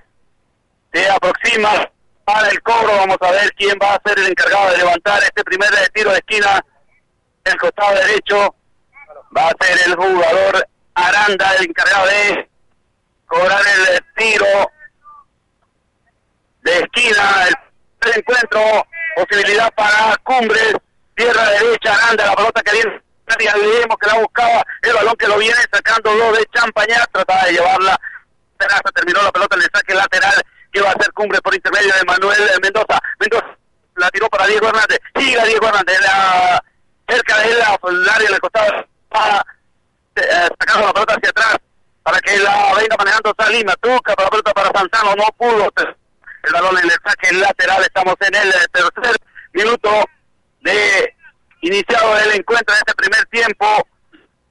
Se aproxima para el cobro. Vamos a ver quién va a ser el encargado de levantar este primer tiro de esquina en el costado derecho va a ser el jugador Aranda el encargado de cobrar el tiro de esquina, el encuentro, posibilidad para Cumbres, tierra derecha, Aranda, la pelota que viene, vemos que la buscaba, el balón que lo viene sacando lo de Champañá, trataba de llevarla, terminó la pelota en el saque lateral, que va a ser Cumbres por intermedio de Manuel Mendoza, Mendoza la tiró para Diego Hernández, sigue Diego Hernández, la, cerca de él, el área le costaba para eh, la pelota hacia atrás para que la venga manejando Salima, toca para la pelota para Santano, no pudo. El balón en el saque lateral, estamos en el tercer minuto de iniciado el encuentro en este primer tiempo.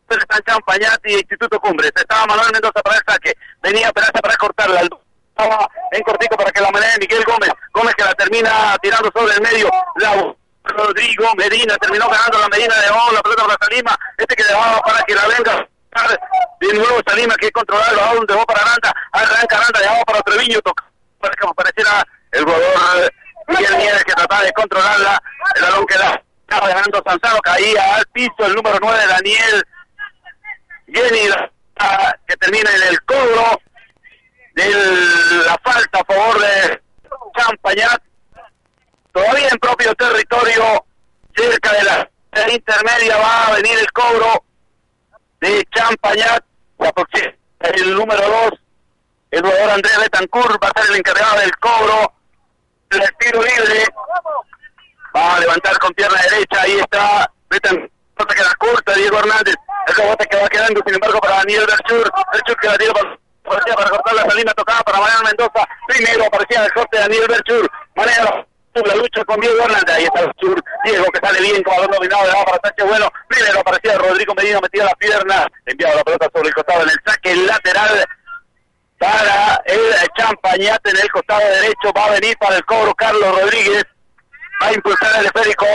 Están Champañati y Instituto Cumbres, estaba Manuel Mendoza para el saque, venía Peraza para cortarla, estaba en cortico para que la maneje Miguel Gómez, Gómez que la termina tirando sobre el medio, la Rodrigo Medina terminó ganando la Medina de oh, la pelota para Salima, este que dejaba para que la venga de nuevo Salima que controlarlo. A donde va para Aranda, arranca Aranda, dejaba para Treviño, para que apareciera el jugador Miguel Nieves que trataba de controlarla, el balón que la estaba ganando Sanzano, caía al piso el número 9 Daniel Jenny que termina en el cobro de la falta a favor de Champañat. Todavía en propio territorio, cerca de la, intermedia va a venir el cobro de Champañat, el número 2, el jugador Andrés Betancourt va a ser el encargado del cobro, el tiro libre, va a levantar con pierna derecha, ahí está. Betancourt, que la corta, Diego Hernández, el rebote que va quedando, sin embargo, para Daniel Berchur, Berchur que la tira para para cortar la salida tocada para Mariano Mendoza. Primero aparecía el corte de Daniel Berchur. Maneja la lucha con Diego Hernández, ahí está el sur, Diego que sale bien con balón dominado, le va para Sánchez Bueno, primero aparecía Rodrigo Medina, metía la pierna, enviaba la pelota sobre el costado en el saque lateral para el Champañate en el costado derecho, va a venir para el cobro Carlos Rodríguez, va a impulsar el esférico,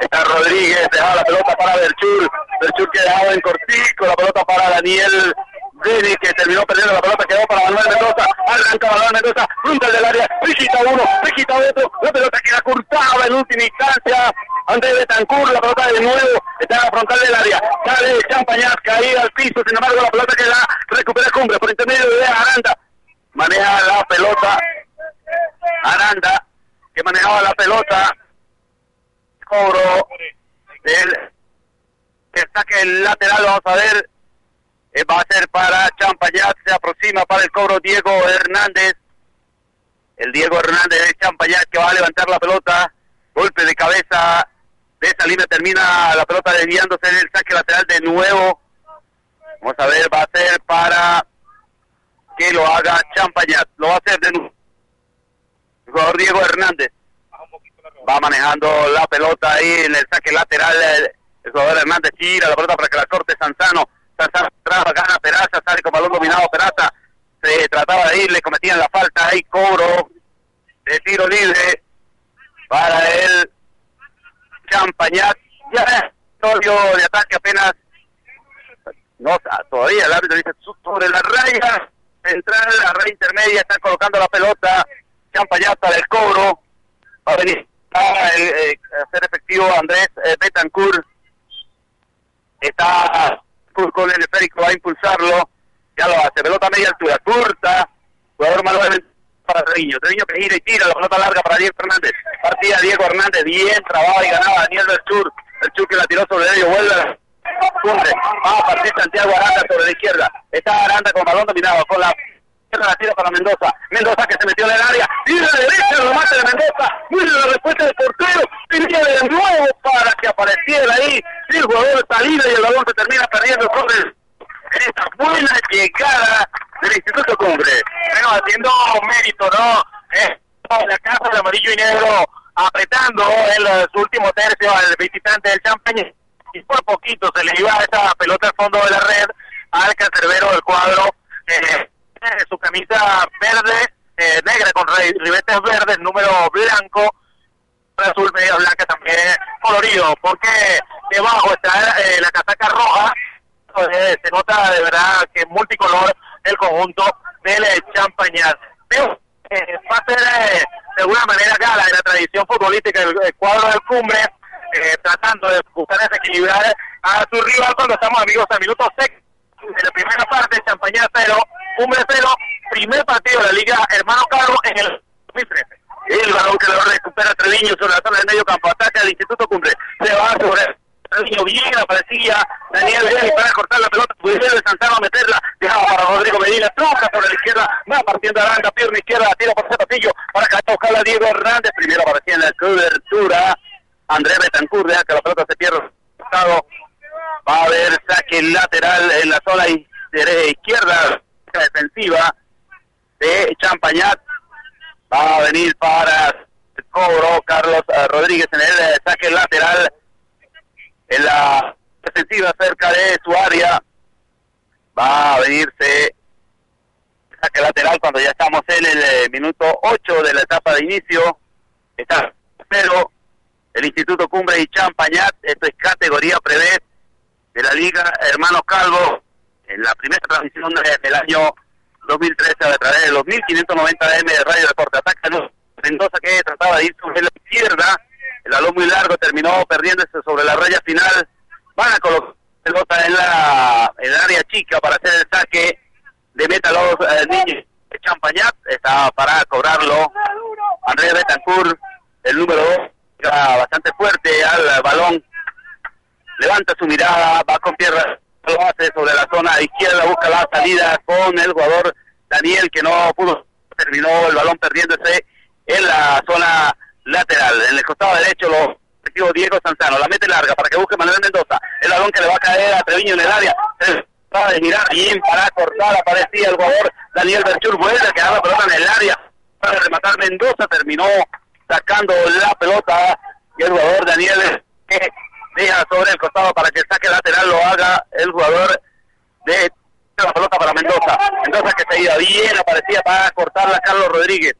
está Rodríguez, dejaba la pelota para Berchur, Berchur que en cortico, la pelota para Daniel Dini que terminó perdiendo la pelota, quedó para Manuel Mendoza, arranca Manuel Mendoza, punta del área, visita uno, visita otro, la pelota queda cortada en última instancia, Andrés Betancourt, la pelota de nuevo, está en la frontal del área, sale Champañaz, caída al piso, sin embargo la pelota que la recupera Cumbre por intermedio de Aranda, maneja la pelota, Aranda, que manejaba la pelota. Cobro del que saque el lateral, vamos a ver. Eh, va a ser para Champañat, se aproxima para el cobro Diego Hernández. El Diego Hernández de Champañat que va a levantar la pelota. Golpe de cabeza de esa línea termina la pelota desviándose en el saque lateral de nuevo. Vamos a ver, va a ser para que lo haga Champañat. Lo va a hacer de nuevo. El jugador Diego Hernández va manejando la pelota ahí en el saque lateral. El jugador Hernández tira la pelota para que la corte Sanzano. Sanzano gana Peraza, sale con balón dominado Peraza. Se trataba de ir, le cometían la falta. Ahí cobro de tiro libre para el Champañat. Ya estudio de ataque apenas. No, todavía el árbitro dice sobre la raya central, la raya intermedia, está colocando la pelota. Champañat para el cobro. Va a venir a eh, hacer efectivo Andrés eh, Betancourt. Está con el esférico, va a impulsarlo. Ya lo hace. Pelota media altura, corta. Jugador malo para Treviño. Treviño que gira y tira la pelota larga para Diego Hernández. Partida Diego Hernández, bien trabajaba y ganaba Daniel Belchur. Belchur que la tiró sobre ello, vuelve. Cumbre. Va a partir Santiago Aranda sobre la izquierda. Está Aranda con balón dominado, con la la tira para Mendoza. Mendoza que se metió en el área. Y la derecha lo mata de Mendoza. Mira la respuesta del portero. Tenía de nuevo para que apareciera ahí. el jugador está y el balón se termina perdiendo sobre esta buena llegada del Instituto Cumbre. Bueno, haciendo mérito, ¿no? Eh, la casa de amarillo y negro apretando en su último tercio al visitante del Champagne. Y por poquito se le iba esa pelota al fondo de la red al cancerbero del cuadro. Eh, verde, eh, negra con ribetes verdes, número blanco, azul, media blanca también colorido, porque debajo está eh, la casaca roja, eh, se nota de verdad que multicolor el conjunto del Champañar. Pero va a ser de alguna manera gala en la tradición futbolística del cuadro del cumbre, tratando de buscar desequilibrar a su rival cuando estamos amigos al minuto 6 en la primera parte, Champañá 0, Cumbre 0, primer partido de la Liga Hermano Carlos en el 2013. El balón que lo recupera Treviño sobre la zona del medio campo, ataca al Instituto Cumbre, se va sobre Treviño bien aparecía Daniel Vélez para cortar la pelota, pudiera de Santana a meterla, dejaba para Rodrigo Medina, troca por la izquierda, va partiendo Aranda, pierna izquierda, tira por ese pasillo para que toca a Diego Hernández, primero aparecía en la cobertura, Andrés Betancourt, deja que la pelota se pierda, Va a haber saque lateral en la zona izquierda defensiva de Champañat. Va a venir para el cobro Carlos eh, Rodríguez en el eh, saque lateral en la defensiva cerca de su área. Va a venirse saque lateral cuando ya estamos en el eh, minuto 8 de la etapa de inicio. Está pero el Instituto Cumbre y Champañat, esto es categoría prevé de la Liga Hermanos Calvo en la primera transmisión del año 2013 a través de los 1590 M de Radio Deporte. Ataca Mendoza que trataba de ir sobre la izquierda. El balón muy largo terminó perdiéndose sobre la raya final. Van a colocar pelota en la en el área chica para hacer el saque de meta los eh, niños de Champañat. Está para cobrarlo Andrés Betancourt, el número 2, bastante fuerte al balón levanta su mirada, va con pierna, lo hace sobre la zona izquierda, busca la salida con el jugador Daniel que no pudo, terminó el balón perdiéndose en la zona lateral. En el costado derecho lo recibió Diego Sanzano, la mete larga para que busque Manuel Mendoza, el balón que le va a caer a Treviño en el área, va de girar bien para cortar, aparecía el jugador Daniel Berchur, vuelve a quedar la pelota en el área para rematar Mendoza, terminó sacando la pelota y el jugador Daniel que sobre el costado para que el saque lateral lo haga el jugador de la pelota para Mendoza. Mendoza que se iba bien, aparecía para cortarla a Carlos Rodríguez.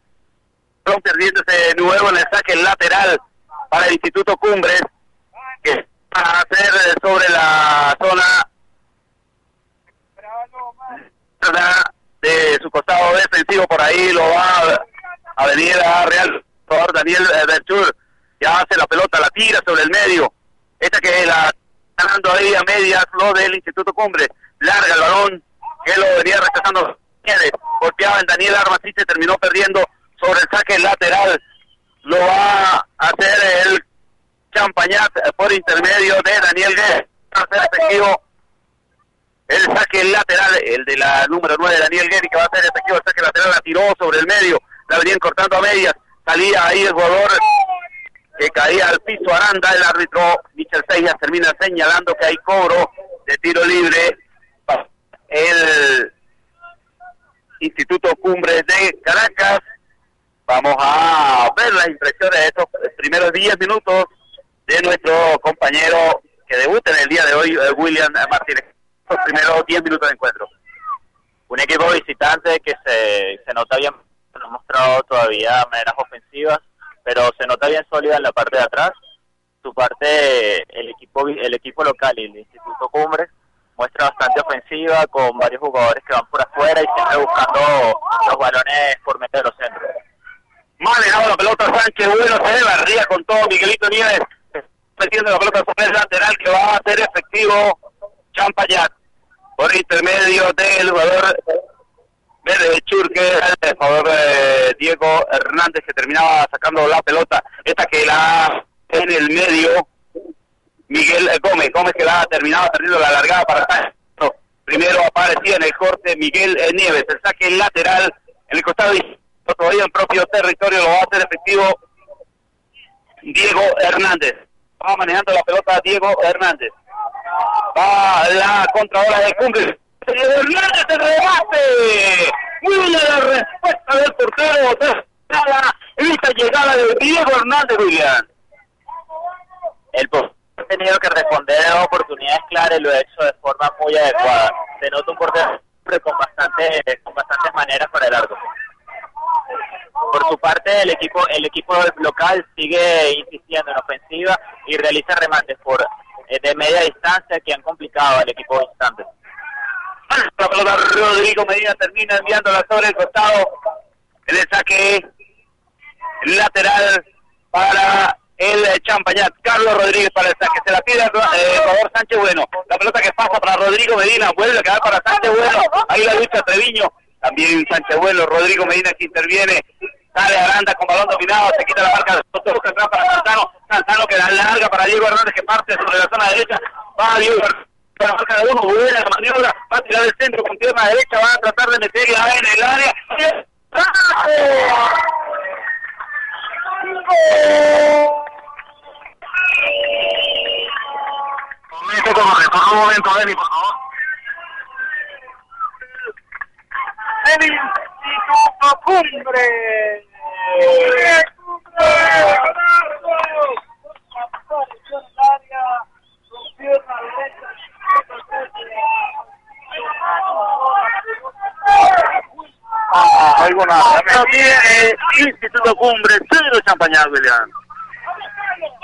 Son perdiéndose de nuevo en el saque lateral para el Instituto Cumbres, que va a hacer sobre la zona de su costado defensivo, por ahí lo va a venir a Real Daniel Berchur, ya hace la pelota, la tira sobre el medio, esta que la está dando ahí a medias lo del Instituto Cumbre. Larga el balón, que lo venía rechazando. Golpeaba en Daniel Armas y se terminó perdiendo sobre el saque lateral. lo va a hacer el Champañat por intermedio de Daniel Guerra. Ser efectivo el saque lateral, el de la número 9, Daniel Guerri, que va a ser efectivo el saque lateral, la tiró sobre el medio, la venían cortando a medias, salía ahí el jugador que caía al piso Aranda, el árbitro Michel Seyas termina señalando que hay cobro de tiro libre el Instituto Cumbres de Caracas. Vamos a ver las impresiones de estos primeros 10 minutos de nuestro compañero que debuta en el día de hoy, eh, William Martínez. Los primeros 10 minutos de encuentro. Un equipo visitante que se, se nota bien, no ha mostrado todavía maneras ofensivas, pero se nota bien sólida en la parte de atrás. Su parte, el equipo el equipo local y el Instituto Cumbres muestra bastante ofensiva con varios jugadores que van por afuera y siempre buscando los balones por meter los centros. Manejado la pelota Sánchez, bueno, se barría con todo Miguelito Nieves, metiendo la pelota sobre el lateral que va a ser efectivo Champayat por intermedio del jugador Verde Churque, el jugador Diego Hernández que terminaba sacando la pelota, esta que la en el medio Miguel Gómez, Gómez que la terminaba perdiendo la largada para Primero aparecía en el corte Miguel Nieves, el saque lateral en el costado todavía en propio territorio lo va a hacer efectivo Diego Hernández. Va manejando la pelota Diego Hernández. Va la contraola de Cumbre. Hernández el rebate. Muy la respuesta del portero. Esta llegada de Diego Hernández, William. El portero ha tenido que responder a oportunidades claras y lo ha hecho de forma muy adecuada. Se nota un portero con, bastante, con bastantes maneras para el arco. Por su parte, el equipo, el equipo local sigue insistiendo en ofensiva y realiza remates por eh, de media distancia que han complicado al equipo visitante. La pelota Rodrigo Medina termina enviándola sobre el costado. El saque lateral para el Champañat. Carlos Rodríguez para el saque. Se la pide el jugador Sánchez Bueno. La pelota que pasa para Rodrigo Medina. Vuelve a quedar para Sánchez Bueno. Ahí la lucha Treviño. También Sánchez Bueno. Rodrigo Medina que interviene. Sale Aranda con balón dominado. Se quita la marca de busca atrás para Santano. Santano que da larga para Diego Hernández que parte sobre la zona derecha. Va Diego marca de uno. Buena la maniobra. Va a tirar el centro con pierna derecha. Va a tratar de meterla en el área. Momento como retorno un momento, Deni, por favor. El Instituto Cumbre. Ah, oigo nada. Instituto Cumbre, champañal, William.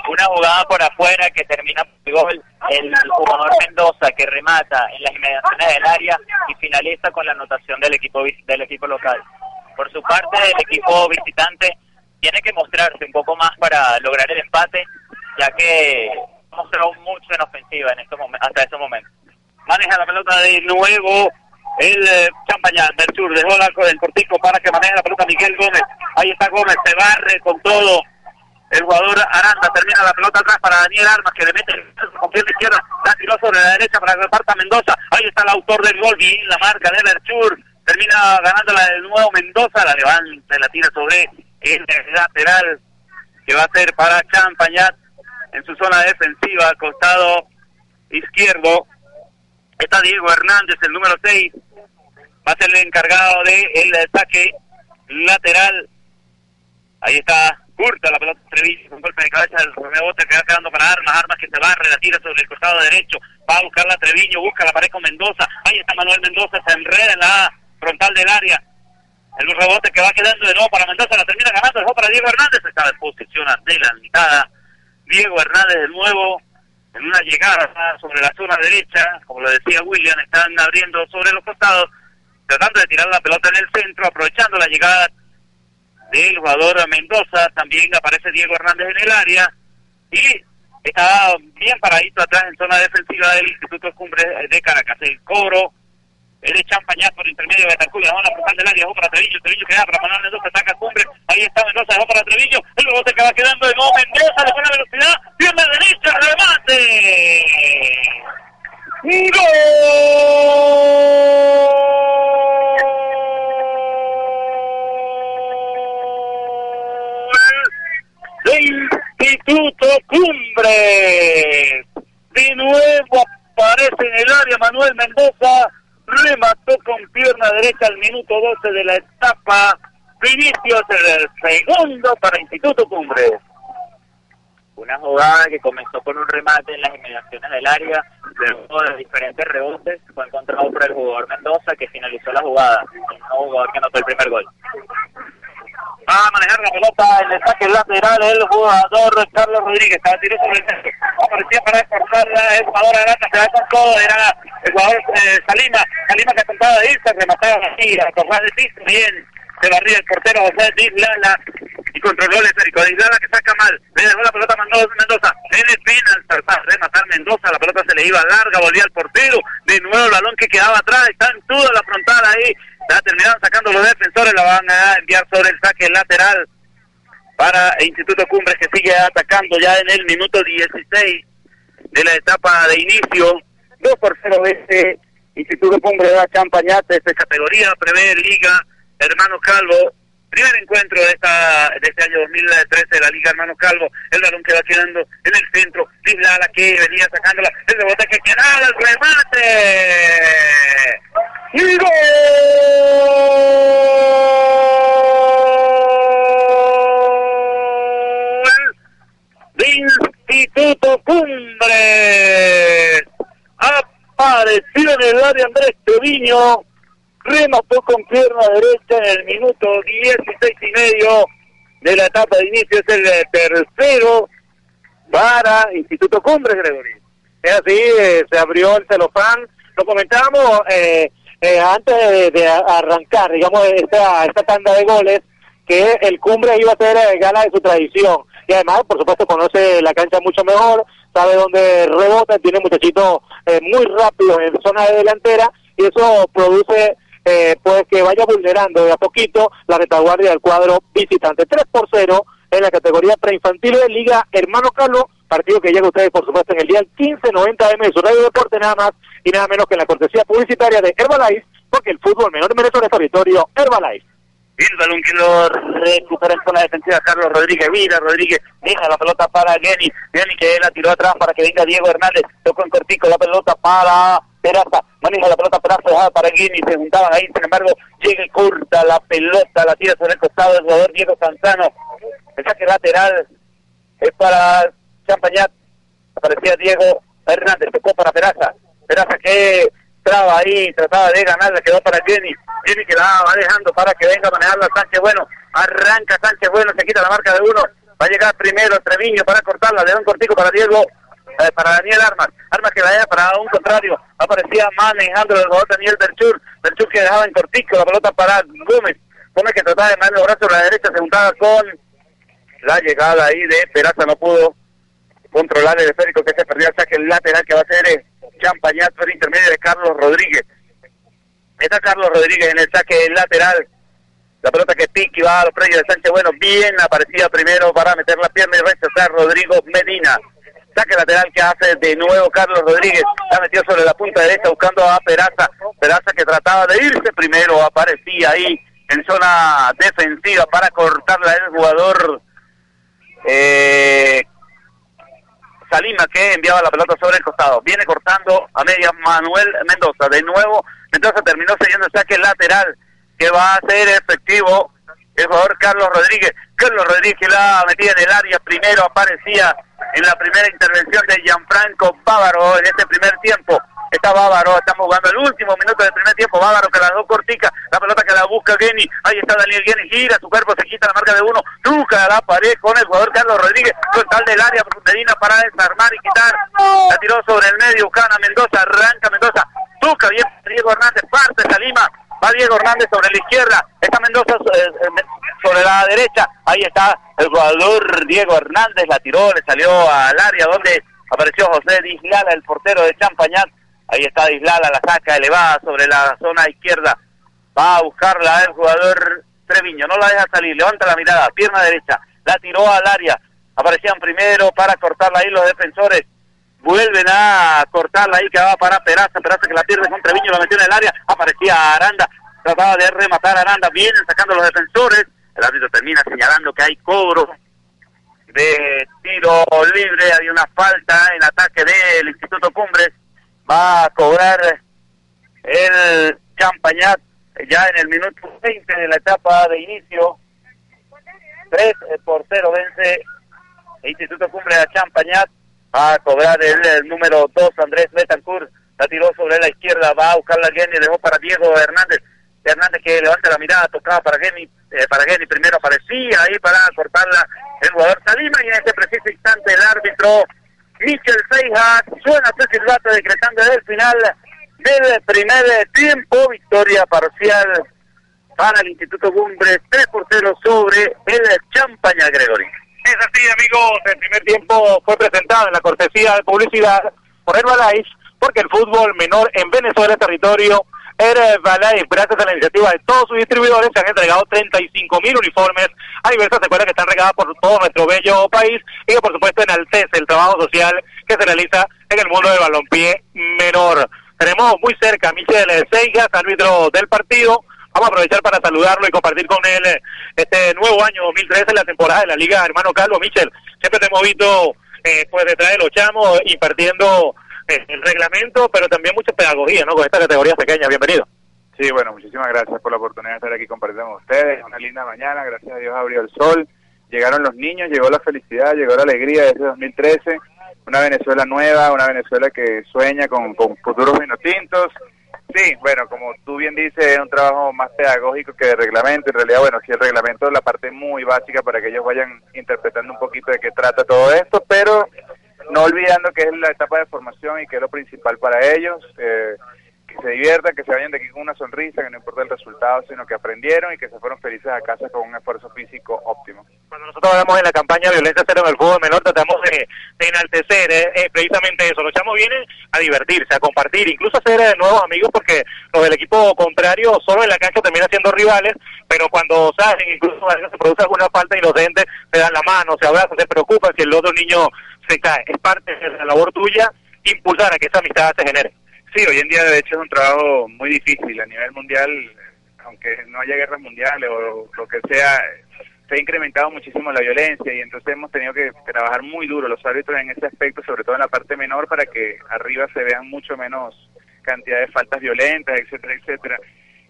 Una jugada por afuera que termina por gol. El jugador Mendoza que remata en las inmediaciones del área y finaliza con la anotación del equipo del equipo local. Por su parte, el equipo visitante tiene que mostrarse un poco más para lograr el empate, ya que mostró mucho en ofensiva en estos hasta ese momento. Maneja la pelota de nuevo el eh, Champañán del sur, dejó el cortico para que maneje la pelota Miguel Gómez. Ahí está Gómez, se barre con todo. El jugador Aranda termina la pelota atrás para Daniel Armas, que le mete con pierna izquierda, la tiró sobre la derecha para que reparta Mendoza. Ahí está el autor del gol, bien la marca de Lerchur. Termina ganándola de nuevo Mendoza, la levanta y la tira sobre el lateral que va a ser para Champañat en su zona defensiva, costado izquierdo. Está Diego Hernández, el número 6. Va a ser el encargado del el saque lateral. Ahí está Curta la pelota Treviso con golpe de cabeza del rebote que va quedando para Armas. Armas que se barre, la tira sobre el costado derecho. Va a buscar la Treviño, busca la pared con Mendoza. Ahí está Manuel Mendoza, se enreda en la frontal del área. El rebote que va quedando de nuevo para Mendoza, la termina ganando, dejó para Diego Hernández, está en posición adelantada. Diego Hernández de nuevo en una llegada sobre la zona derecha, como lo decía William, están abriendo sobre los costados, tratando de tirar la pelota en el centro, aprovechando la llegada del jugador Mendoza, también aparece Diego Hernández en el área, y está bien paradito atrás en zona defensiva del Instituto Cumbre de Caracas. El cobro el de Champañaz por intermedio de dejó la frontal del área, dejó para Treviño, Treviño queda para Manuel Mendoza, ataca Cumbre, ahí está Mendoza, dejó para Treviño, el rebote que va quedando de nuevo Mendoza, de buena velocidad, pierna derecha, remate. ¡Gol! de Instituto Cumbres. De nuevo aparece en el área Manuel Mendoza, remató con pierna derecha al minuto 12 de la etapa. Vinicius el segundo para Instituto Cumbres. Una jugada que comenzó con un remate en las inmediaciones del área, luego de diferentes rebotes, fue encontrado por el jugador Mendoza que finalizó la jugada, el jugador que anotó el primer gol. Va a manejar la pelota el saque lateral el jugador Carlos Rodríguez. Estaba tiró sobre el centro. Aparecía para descortarla el jugador Arata. Se va con todo. Era el jugador eh, Salima. Salima que trataba de irse. Remataba así. A tocar de piso. Bien. Se barría el portero José Dislala. Y controló el esférico. Dislala que saca mal. Le dejó la pelota a Mendoza. Tiene pena al tratar rematar Mendoza. La pelota se le iba larga. Volvía al portero. De nuevo el balón que quedaba atrás. Está en toda la frontal ahí ya terminaron sacando los defensores, la van a enviar sobre el saque lateral para Instituto Cumbres que sigue atacando ya en el minuto 16 de la etapa de inicio. 2 por 0 este Instituto Cumbres da Champañate, de categoría, prevé Liga Hermano Calvo. Primer encuentro de esta de este año 2013 de la Liga Hermano Calvo. El balón que va quedando en el centro. la que venía sacándola. El rebote que queda el remate. ¡Y gol! De Instituto Cumbres. Apareció en el área Andrés Treviño. Remató con pierna derecha en el minuto 16 y medio de la etapa de inicio. Es el tercero para Instituto Cumbres, Gregory. Es así, eh, se abrió el celofán. Lo comentábamos eh, eh, antes de, arrancar, digamos, esta, esta tanda de goles, que el Cumbre iba a ser eh, gala de su tradición. Y además, por supuesto, conoce la cancha mucho mejor, sabe dónde rebota, tiene muchachitos eh, muy rápidos en zona de delantera, y eso produce pues que vaya vulnerando de a poquito la retaguardia del cuadro visitante. 3 por 0 en la categoría preinfantil de Liga Hermano Carlos, partido que llega a ustedes, por supuesto, en el día 1590M de su radio deporte, nada más y nada menos que en la cortesía publicitaria de Herbalife, porque el fútbol menor merece un territorio Herbalife. El balón que lo recupera en zona defensiva Carlos Rodríguez. Mira, Rodríguez deja la pelota para Jenny. Jenny que la tiró atrás para que venga Diego Hernández. Tocó en cortico la pelota para Peraza. Maneja la pelota Peraza para Jenny. Se juntaban ahí. Sin embargo, llega y corta la pelota. La tira sobre el costado del jugador Diego Sanzano. El saque lateral es para Champañat. Aparecía Diego Hernández. Tocó para Peraza. Peraza que traba ahí, trataba de ganar, la quedó para Jenny. Jenny que la va dejando para que venga a manejarla Sánchez Bueno. Arranca Sánchez Bueno, se quita la marca de uno. Va a llegar primero Treviño para cortarla, de un cortico para Diego, eh, para Daniel Armas. Armas que vaya para un contrario. Aparecía manejando el jugador Daniel Berchur. Berchur que dejaba en cortico la pelota para Gómez. Gómez que trataba de mandar el brazo a la derecha, se juntaba con la llegada ahí de Peraza. No pudo controlar el esférico que se perdió el saque lateral que va a ser eh, Champañat por intermedio de Carlos Rodríguez. Está Carlos Rodríguez en el saque lateral. La pelota que pique va a los predios de Sánchez Bueno. Bien aparecía primero para meter la pierna y rechazar Rodrigo Medina. Saque lateral que hace de nuevo Carlos Rodríguez. La metió sobre la punta derecha buscando a Peraza. Peraza que trataba de irse primero. Aparecía ahí en zona defensiva para cortarla el jugador eh, Salima que enviaba la pelota sobre el costado. Viene cortando a media Manuel Mendoza. De nuevo, Mendoza terminó siguiendo el saque lateral que va a ser efectivo el jugador Carlos Rodríguez. Carlos Rodríguez la metía en el área. Primero aparecía en la primera intervención de Gianfranco Bávaro en este primer tiempo. Está Bávaro, estamos jugando el último minuto del primer tiempo. Bávaro que la dos cortica, la pelota que la busca Geni. Ahí está Daniel Geni, gira su cuerpo, se quita la marca de uno, truca la pared con el jugador Carlos Rodríguez, tal del área, Medina para desarmar y quitar. La tiró sobre el medio, Buscana Mendoza, arranca Mendoza, truca bien Diego Hernández, parte Salima. Va Diego Hernández sobre la izquierda, está Mendoza eh, eh, sobre la derecha. Ahí está el jugador Diego Hernández, la tiró, le salió al área donde apareció José Dislala, el portero de Champañat Ahí está Dislala, la saca elevada sobre la zona izquierda. Va a buscarla el jugador Treviño. No la deja salir. Levanta la mirada. Pierna derecha. la tiró al área. Aparecían primero para cortarla ahí los defensores. Vuelven a cortarla ahí, que va para Peraza. Peraza que la pierde con Treviño, la metió en el área. Aparecía Aranda. Trataba de rematar a Aranda. Vienen sacando los defensores. El árbitro termina señalando que hay cobro de tiro libre. Hay una falta en ataque del Instituto Cumbres. Va a cobrar el Champañat ya en el minuto 20 de la etapa de inicio. 3 por 0 vence el Instituto Cumbre de Champañat. A cobrar el, número 2 Andrés Betancourt. La tiró sobre la izquierda. Va a buscar la Geni. Dejó para Diego Hernández. Hernández que levanta la mirada. Tocaba para Geni. Eh, para Geni primero aparecía ahí para cortarla el jugador Salima. Y en este preciso instante el árbitro Michel Seijas suena su silbato decretando el final del primer tiempo. Victoria parcial para el Instituto Cumbres 3 por 0 sobre el Champaña Gregory. Es así, amigos. El primer tiempo fue presentado en la cortesía de publicidad por Herbalife, porque el fútbol menor en Venezuela es territorio Herbalife. Gracias a la iniciativa de todos sus distribuidores, se han entregado 35 mil uniformes a diversas escuelas que están regadas por todo nuestro bello país y que, por supuesto, enaltece el trabajo social que se realiza en el mundo del balompié menor. Tenemos muy cerca a Michel Seigas, árbitro del partido. Vamos a aprovechar para saludarlo y compartir con él eh, este nuevo año 2013, la temporada de la Liga Hermano Carlos. Michel, siempre te hemos visto eh, pues detrás de los chamos impartiendo eh, el reglamento, pero también mucha pedagogía, ¿no? Con esta categoría pequeña. Bienvenido. Sí, bueno, muchísimas gracias por la oportunidad de estar aquí compartiendo con ustedes. Una linda mañana, gracias a Dios abrió el sol. Llegaron los niños, llegó la felicidad, llegó la alegría desde 2013 una Venezuela nueva, una Venezuela que sueña con, con futuros vinotintos. Sí, bueno, como tú bien dices, es un trabajo más pedagógico que de reglamento. En realidad, bueno, sí, el reglamento es la parte muy básica para que ellos vayan interpretando un poquito de qué trata todo esto, pero no olvidando que es la etapa de formación y que es lo principal para ellos. Eh, se diviertan, que se vayan de aquí con una sonrisa, que no importa el resultado, sino que aprendieron y que se fueron felices a casa con un esfuerzo físico óptimo. Cuando nosotros hablamos en la campaña Violencia Cero en el fútbol menor, tratamos de, enaltecer eh, eh, precisamente eso. Los chamos vienen a divertirse, a compartir, incluso a hacer eh, nuevos amigos, porque los del equipo contrario solo en la cancha terminan siendo rivales, pero cuando salen, incluso se produce alguna falta inocente, se dan la mano, se abrazan, se preocupan si el otro niño se cae. Es parte de la labor tuya impulsar a que esa amistad se genere. Sí, hoy en día de hecho es un trabajo muy difícil a nivel mundial, aunque no haya guerras mundiales o lo que sea, se ha incrementado muchísimo la violencia y entonces hemos tenido que trabajar muy duro los árbitros en ese aspecto, sobre todo en la parte menor, para que arriba se vean mucho menos cantidad de faltas violentas, etcétera, etcétera.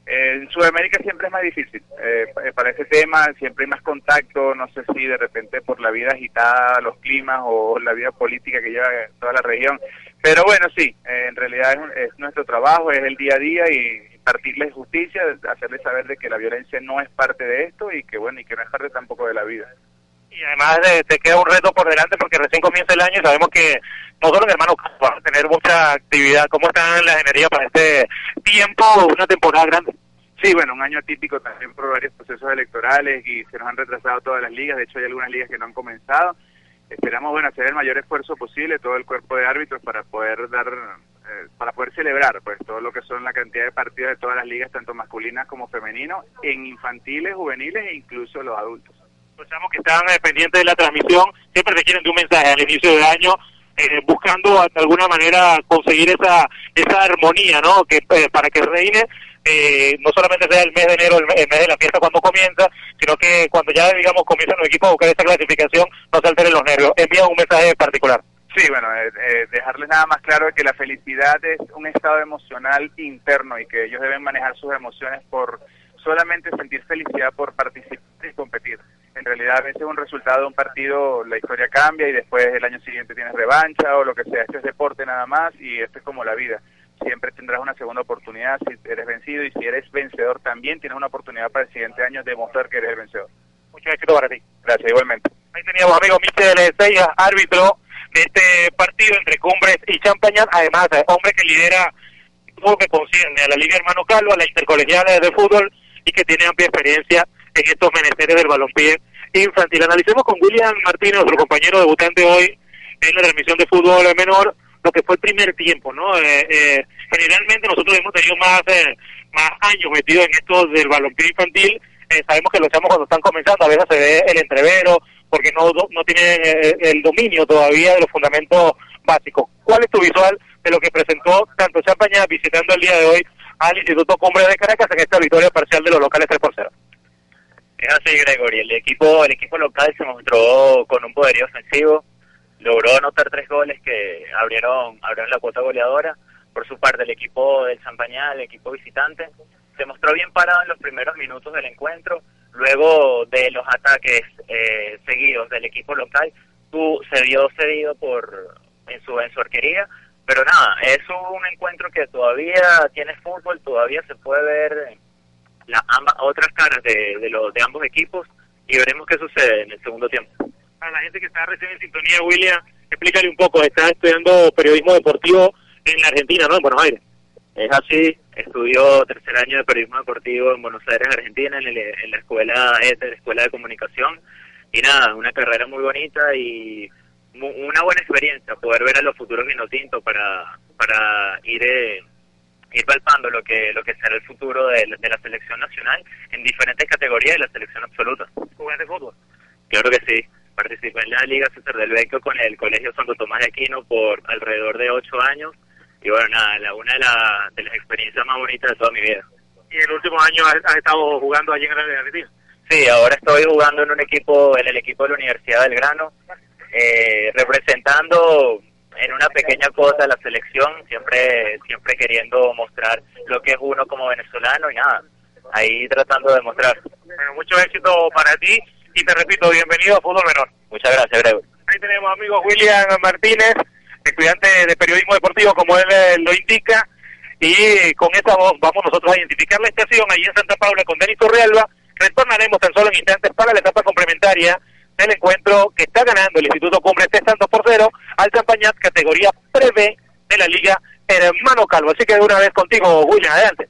en Sudamérica siempre es más difícil. Eh, para ese tema siempre hay más contacto, no sé si de repente por la vida agitada, los climas o la vida política que lleva toda la región, pero bueno, sí, eh, en realidad es, nuestro trabajo, es el día a día y partirles justicia, hacerles saber de que la violencia no es parte de esto y que bueno, y que no es parte tampoco de la vida. Y además eh, te queda un reto por delante porque recién comienza el año y sabemos que nosotros, hermanos, vamos a tener mucha actividad. ¿Cómo están las energías para este tiempo, una temporada grande? Sí, bueno, un año atípico también por varios procesos electorales y se nos han retrasado todas las ligas. De hecho, hay algunas ligas que no han comenzado esperamos bueno hacer el mayor esfuerzo posible todo el cuerpo de árbitros para poder dar eh, para poder celebrar pues todo lo que son la cantidad de partidos de todas las ligas tanto masculinas como femeninas en infantiles juveniles e incluso los adultos. Pensamos que están eh, pendientes de la transmisión siempre requieren de un mensaje al inicio del año eh, buscando de alguna manera conseguir esa esa armonía no que para que reine eh, no solamente sea el mes de enero, el mes, de la fiesta cuando comienza, sino que cuando ya, digamos, comienzan los equipos a buscar esa clasificación, no se alteren los nervios. Envía un mensaje particular. Sí, bueno, eh, eh, dejarles nada más claro que la felicidad es un estado emocional interno y que ellos deben manejar sus emociones por solamente sentir felicidad por participar y competir. En realidad a veces un resultado de un partido, la historia cambia y después el año siguiente tienes revancha o lo que sea. Este es deporte nada más y esto es como la vida siempre tendrás una segunda oportunidad si eres vencido y si eres vencedor también tienes una oportunidad para el siguiente año demostrar que eres el vencedor. Mucho éxito para ti. Gracias, igualmente. Ahí teníamos amigo Michel Seiya, árbitro de este partido entre Cumbres y Champañán, además hombre que lidera todo que concierne a la Liga Hermano Calvo, a la Intercolegial de Fútbol y que tiene amplia experiencia en estos menesteres del balompié infantil. Analicemos con William Martínez, nuestro compañero debutante hoy en la transmisión de fútbol menor, lo que fue el primer tiempo, ¿no? Eh, eh, generalmente nosotros hemos tenido más, eh, más años metidos en esto del balompié infantil. sabemos que lo hacemos cuando están comenzando, a veces se ve el entrevero, porque no, no tienen eh, el dominio todavía de los fundamentos básicos. ¿Cuál es tu visual de lo que presentó tanto Champaña visitando el día de hoy al Instituto Cumbre de Caracas en esta victoria parcial de los locales 3 por 0? Es así, Gregory. El equipo, el equipo local se mostró con un poderío ofensivo, logró anotar tres goles que abrieron, abrieron la cuota goleadora. Por su parte, el equipo del Champañá, el equipo visitante, se mostró bien parado en los primeros minutos del encuentro. Luego de los ataques eh, seguidos del equipo local, tú, se vio cedido por en su en su arquería. Pero nada, es un encuentro que todavía tiene fútbol, todavía se puede ver las ambas, otras caras de, de, los, de ambos equipos y veremos qué sucede en el segundo tiempo. Para la gente que está recién en sintonía, William, explícale un poco, está estudiando periodismo deportivo en la Argentina, ¿no? En Buenos Aires. Es así, estudió tercer año de periodismo deportivo en Buenos Aires, Argentina, en, en la escuela ETE, la Escuela de Comunicación. Y nada, una carrera muy bonita y una buena experiencia poder ver a los futuros vinotintos para, para ir... Eh, ir palpando lo que lo que será el futuro de, la selección nacional en diferentes categorías de la selección absoluta. ¿Juegas de fútbol? Claro que sí. Participé en la Liga César del Vecchio con el Colegio Santo Tomás de Aquino por alrededor de ocho años. Y bueno, nada, la, una de, la, de las experiencias más bonitas de toda mi vida. ¿Y en el último año has, estado jugando allí en la Argentina? Sí, ahora estoy jugando en un equipo, en el equipo de la Universidad del Grano, eh, representando en una pequeña cosa la selección, siempre siempre queriendo mostrar lo que es uno como venezolano y nada, ahí tratando de mostrar. Bueno, mucho éxito para ti y te repito, bienvenido a Fútbol Menor. Muchas gracias, Grego. Ahí tenemos amigos William Martínez, estudiante de periodismo deportivo, como él eh, lo indica, y con esta voz vamos nosotros a identificar la estación allí en Santa Paula con Denis Torrealba. Retornaremos tan solo en instantes para la etapa complementaria del encuentro que está ganando el Instituto Cumbre 3 tantos por cero al Campañat categoría pre de la Liga Hermano Calvo. Así que de una vez contigo, William, adelante.